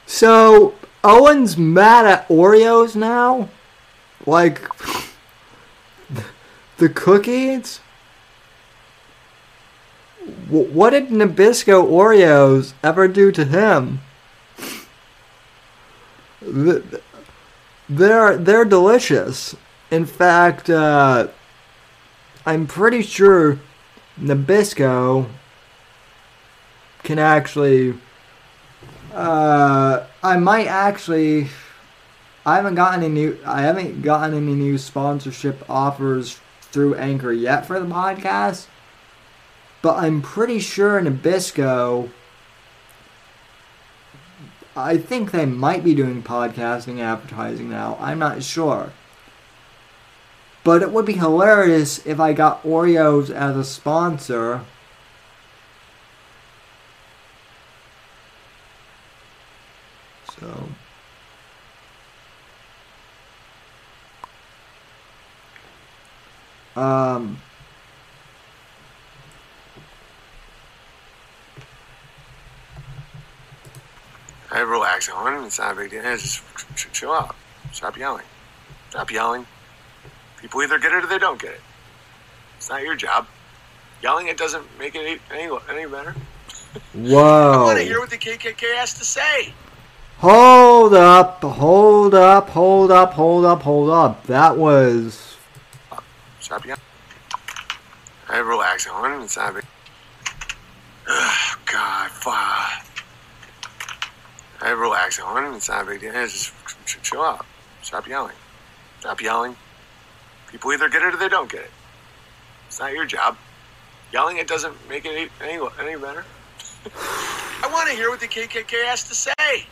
So Owen's mad at Oreos now? Like <laughs> the cookies? Wh- What did Nabisco Oreos ever do to him? They're they're delicious. In fact, uh, I'm pretty sure Nabisco can actually. Uh, I might actually. I haven't gotten any new. I haven't gotten any new sponsorship offers through Anchor yet for the podcast, but I'm pretty sure Nabisco. I think they might be doing podcasting advertising now. I'm not sure. But it would be hilarious if I got Oreos as a sponsor. So. Um. Hey, relax, Owen. It's not a big deal. Just ch- chill out. Stop yelling. Stop yelling. People either get it or they don't get it. It's not your job. Yelling it doesn't make it any, any, better. Whoa. I want to hear what the KKK has to say. Hold up, hold up, hold up, hold up, hold up. That was. Stop yelling. Hey, relax, Owen. It's not a big... Ugh, God, fuck. Hey, relax, Owen. It's not a big deal. Just chill out. Stop yelling. Stop yelling. People either get it or they don't get it. It's not your job. Yelling it doesn't make it any, any, better. <sighs> I want to hear what the KKK has to say.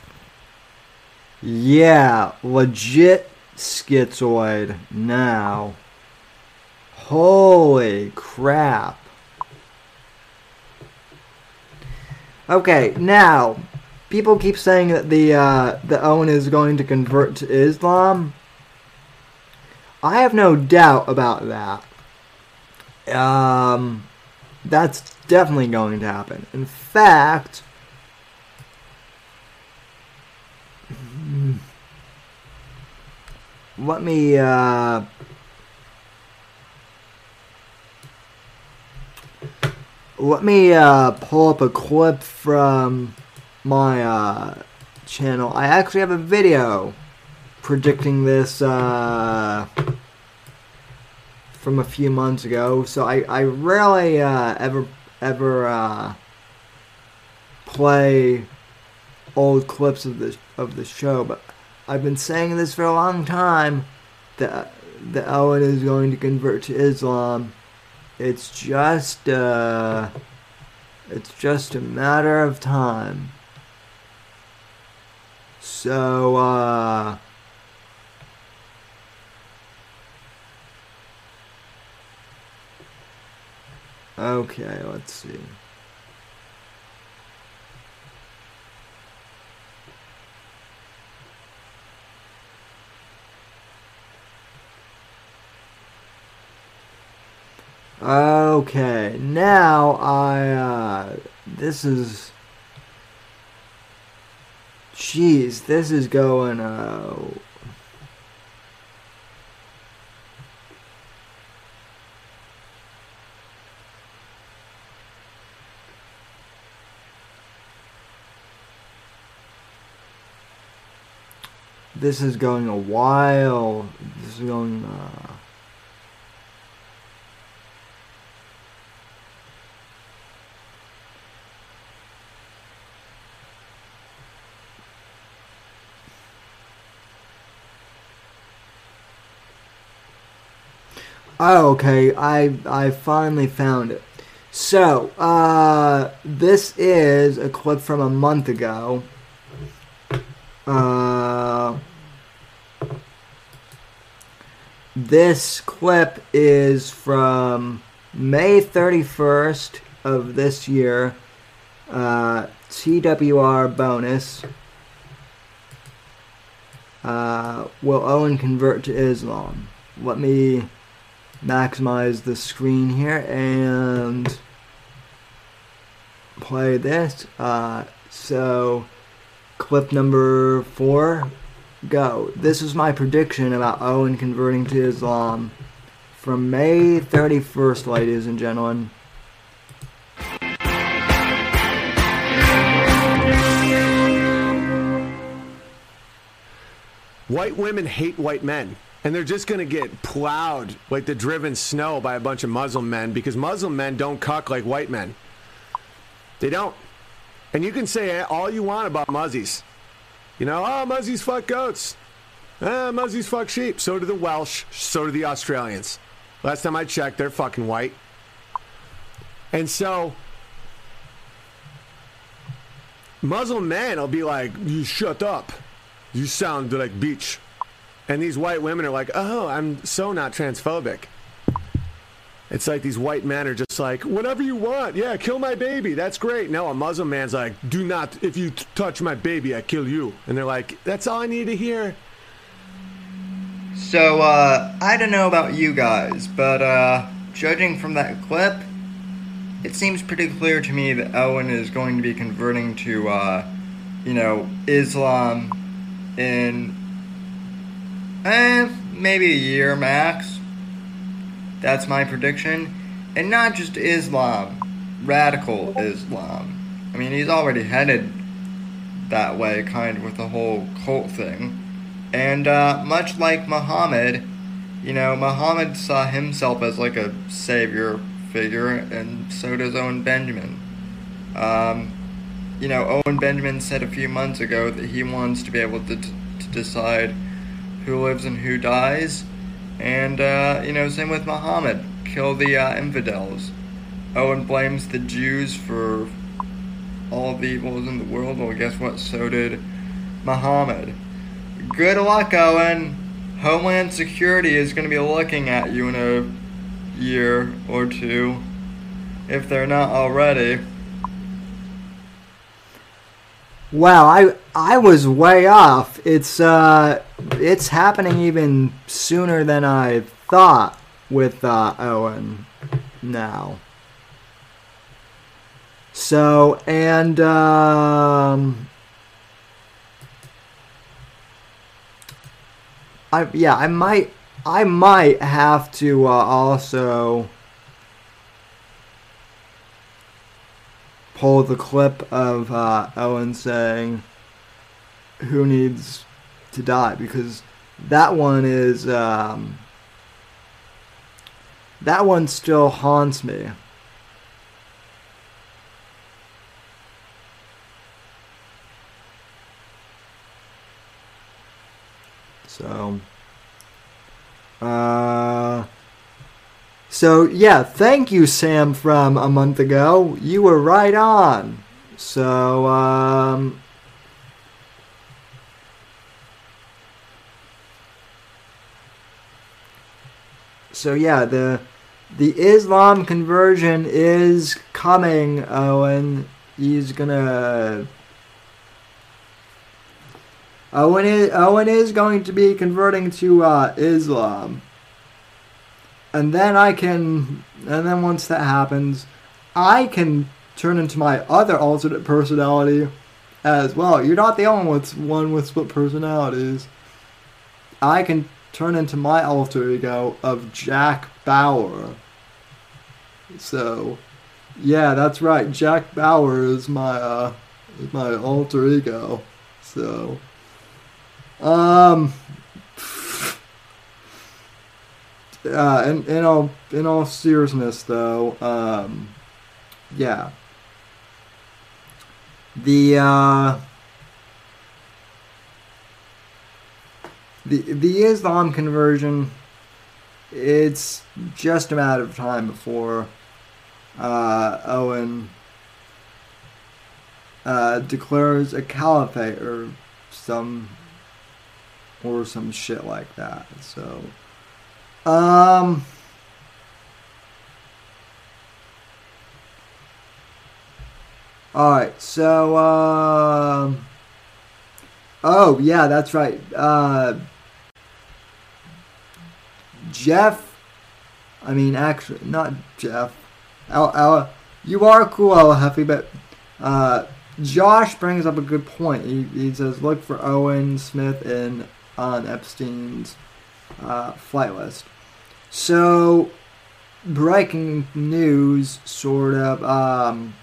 Yeah, legit schizoid now. Holy crap. Okay, now, people keep saying that the, uh, the Owen is going to convert to Islam. I have no doubt about that. Um, that's definitely going to happen. In fact, let me uh let me uh pull up a clip from my uh channel. I actually have a video predicting this uh from a few months ago. So I I rarely uh ever ever uh play old clips of the of the show, but I've been saying this for a long time that that Owen is going to convert to Islam. It's just uh it's just a matter of time. So uh Okay, let's see. Okay, now I, uh, this is, jeez, this is going, uh, This is going a while. This is going. Uh, oh, okay, I I finally found it. So, uh, this is a clip from a month ago. Uh, this clip is from May 31st of this year. Uh, TWR bonus. Uh, will Owen convert to Islam? Let me maximize the screen here and play this. Uh, so, clip number four, go. This is my prediction about Owen converting to Islam from May 31st, ladies and gentlemen. White women hate white men. And they're just going to get plowed like the driven snow by a bunch of Muslim men because Muslim men don't cuck like white men. They don't. And you can say all you want about muzzies. You know, oh, muzzies fuck goats. Ah, muzzies fuck sheep. So do the Welsh. So do the Australians. Last time I checked, they're fucking white. And so, Muslim men will be like, you shut up. You sound like beach. And these white women are like, oh, I'm so not transphobic. It's like these white men are just like, whatever you want. Yeah, kill my baby. That's great. No, a Muslim man's like, do not, if you t- touch my baby, I kill you. And they're like, that's all I need to hear. So, uh, I don't know about you guys, but, uh, judging from that clip, it seems pretty clear to me that Owen is going to be converting to, uh, you know, Islam in Eh, maybe a year max. That's my prediction. And not just Islam, radical Islam. I mean, he's already headed that way, kind of, with the whole cult thing. And uh, much like Muhammad, you know, Muhammad saw himself as like a savior figure, and so does Owen Benjamin. Um, you know, Owen Benjamin said a few months ago that he wants to be able to, to decide who lives and who dies. And, uh, you know, same with Muhammad. Kill the uh, infidels. Owen blames the Jews for all the evils in the world. Well, guess what? So did Muhammad. Good luck, Owen. Homeland Security is going to be looking at you in a year or two, if they're not already. Wow, I I was way off. It's uh it's happening even sooner than I thought with uh, Owen now. So and um I yeah, I might I might have to uh, also pull the clip of uh, Owen saying, "Who needs to die?" Because that one is um, that one still haunts me. So, uh, so yeah, thank you, Sam, from a month ago. You were right on. So, um, so yeah, the the Islam conversion is coming, Owen. He's gonna. Owen is, Owen is going to be converting to uh, Islam and then I can, and then once that happens, I can turn into my other alternate personality as well. You're not the only one with split personalities. I can turn into my alter ego of Jack Bauer. So, yeah, that's right. Jack Bauer is my uh, is my alter ego. So, um, uh, in, in all in all seriousness, though, um, yeah, the uh, the the Islam conversion it's just a matter of time before uh, Owen uh, declares a caliphate or some or some shit like that. So, um. Alright, so, um. oh, yeah, that's right. Uh. Jeff. I mean, actually, not Jeff. Al, Al, you are cool, Al but uh, Josh brings up a good point. He, he says, look for Owen Smith in on Epstein's uh, flight list. So, breaking news, sort of. Um,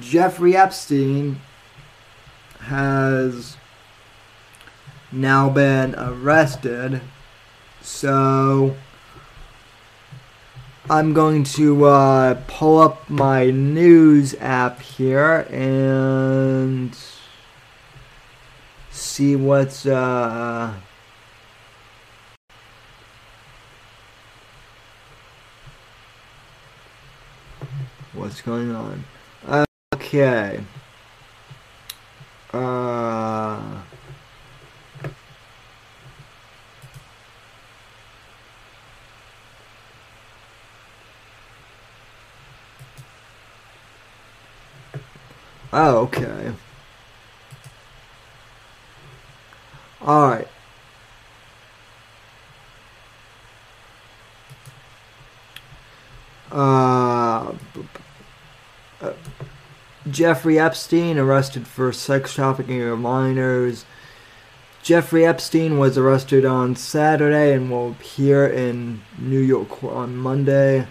Jeffrey Epstein has now been arrested. So, I'm going to uh, pull up my news app here and see what's uh, what's going on. Okay. Uh. Oh, okay. Alright. Uh, uh, Jeffrey Epstein arrested for sex trafficking of minors. Jeffrey Epstein was arrested on Saturday and will appear in New York on Monday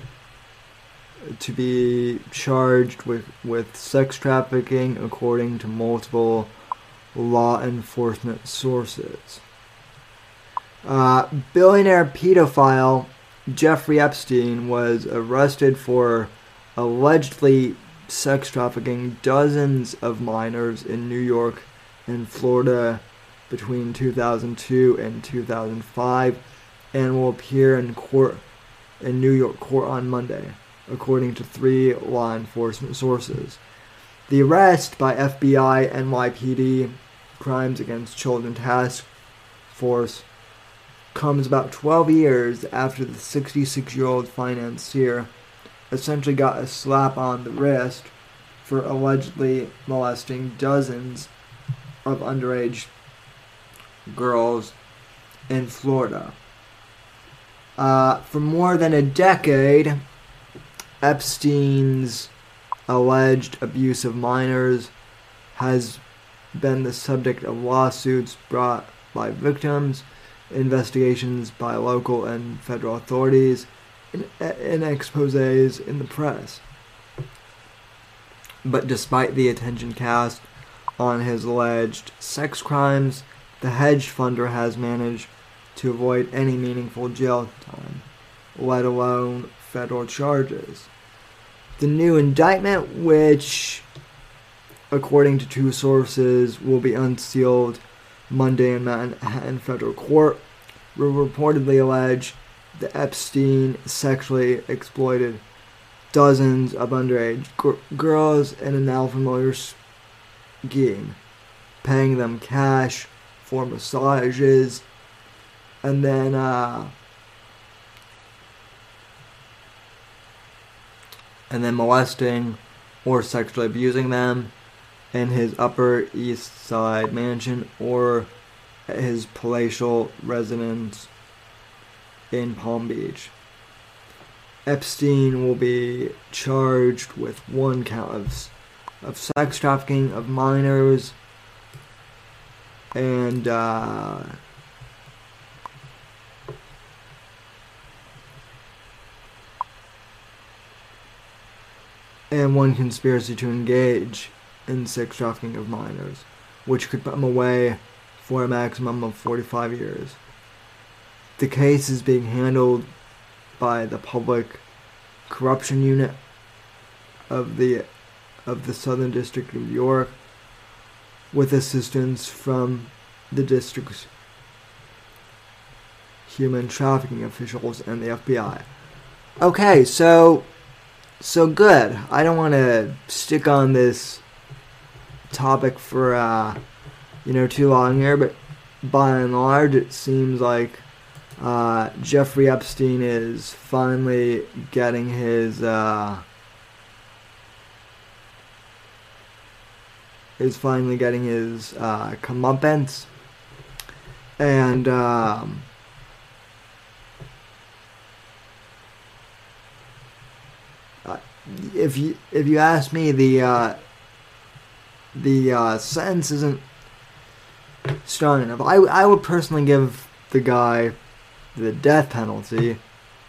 to be charged with, with sex trafficking, according to multiple law enforcement sources. Uh, billionaire pedophile Jeffrey Epstein was arrested for allegedly sex trafficking dozens of minors in New York and Florida between 2002 and 2005 and will appear in court in New York court on Monday according to three law enforcement sources. The arrest by FBI NYPD Crimes Against Children Task Force comes about 12 years after the 66 year old financier essentially got a slap on the wrist for allegedly molesting dozens of underage girls in Florida. Uh, for more than a decade, Epstein's alleged abuse of minors has been the subject of lawsuits brought by victims, investigations by local and federal authorities, and exposes in the press. But despite the attention cast on his alleged sex crimes, the hedge funder has managed to avoid any meaningful jail time, let alone federal charges. The new indictment, which, according to two sources, will be unsealed Monday in Manhattan federal court, will reportedly allege that Epstein sexually exploited dozens of underage girls in an now familiar scheme, paying them cash for massages, and then uh, and then molesting or sexually abusing them in his Upper East Side mansion or his palatial residence in Palm Beach. Epstein will be charged with one count of, of sex trafficking of minors and uh, and one conspiracy to engage in sex trafficking of minors, which could put him away for a maximum of 45 years. The case is being handled by the Public Corruption Unit of the of the Southern District of New York with assistance from the district's human trafficking officials and the FBI. Okay, so so good. I don't want to stick on this topic for uh, you know too long here, but by and large, it seems like uh, Jeffrey Epstein is finally getting his uh, is finally getting his uh, comeuppance, and um, uh, if you if you ask me, the uh, the uh, sentence isn't strong enough. I I would personally give the guy the death penalty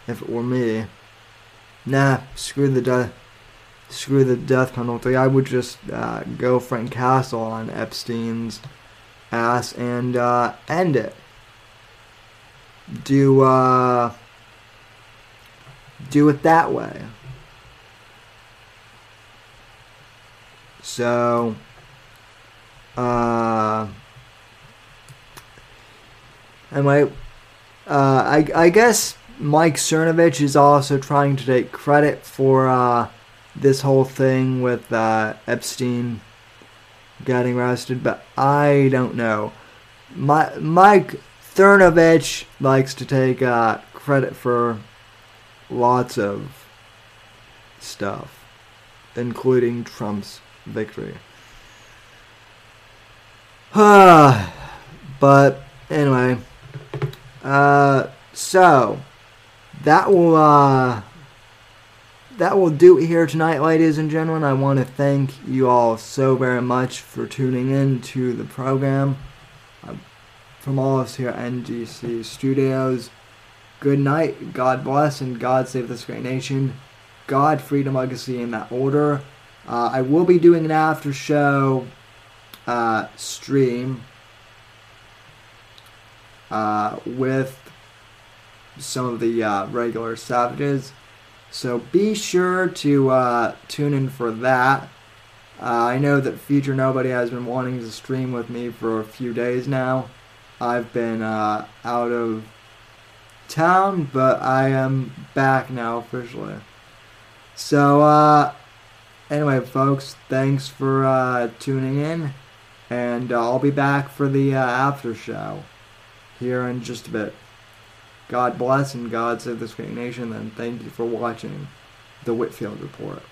if it were me. Nah, screw the death. Screw the death penalty. I would just uh, go Frank Castle on Epstein's ass and uh, end it. Do uh, do it that way. So, uh, anyway, uh, I, I guess Mike Cernovich is also trying to take credit for uh, this whole thing with uh, Epstein getting arrested, but I don't know. My, Mike Cernovich likes to take uh, credit for lots of stuff, including Trump's victory. <sighs> but anyway, uh, so that will uh, that will do it here tonight, ladies and gentlemen. I want to thank you all so very much for tuning in to the program. From all of us here at NGC Studios, good night, God bless, and God save this great nation. God, freedom, legacy in that order. Uh, I will be doing an after show uh, stream uh, with some of the uh, regular savages. So be sure to uh, tune in for that. Uh, I know that Future Nobody has been wanting to stream with me for a few days now. I've been out of town, but I am back now officially. So, uh, anyway, folks, thanks for uh, tuning in, and uh, I'll be back for the uh, after show here in just a bit. God bless and God save this great nation, and thank you for watching the Whitfield Report.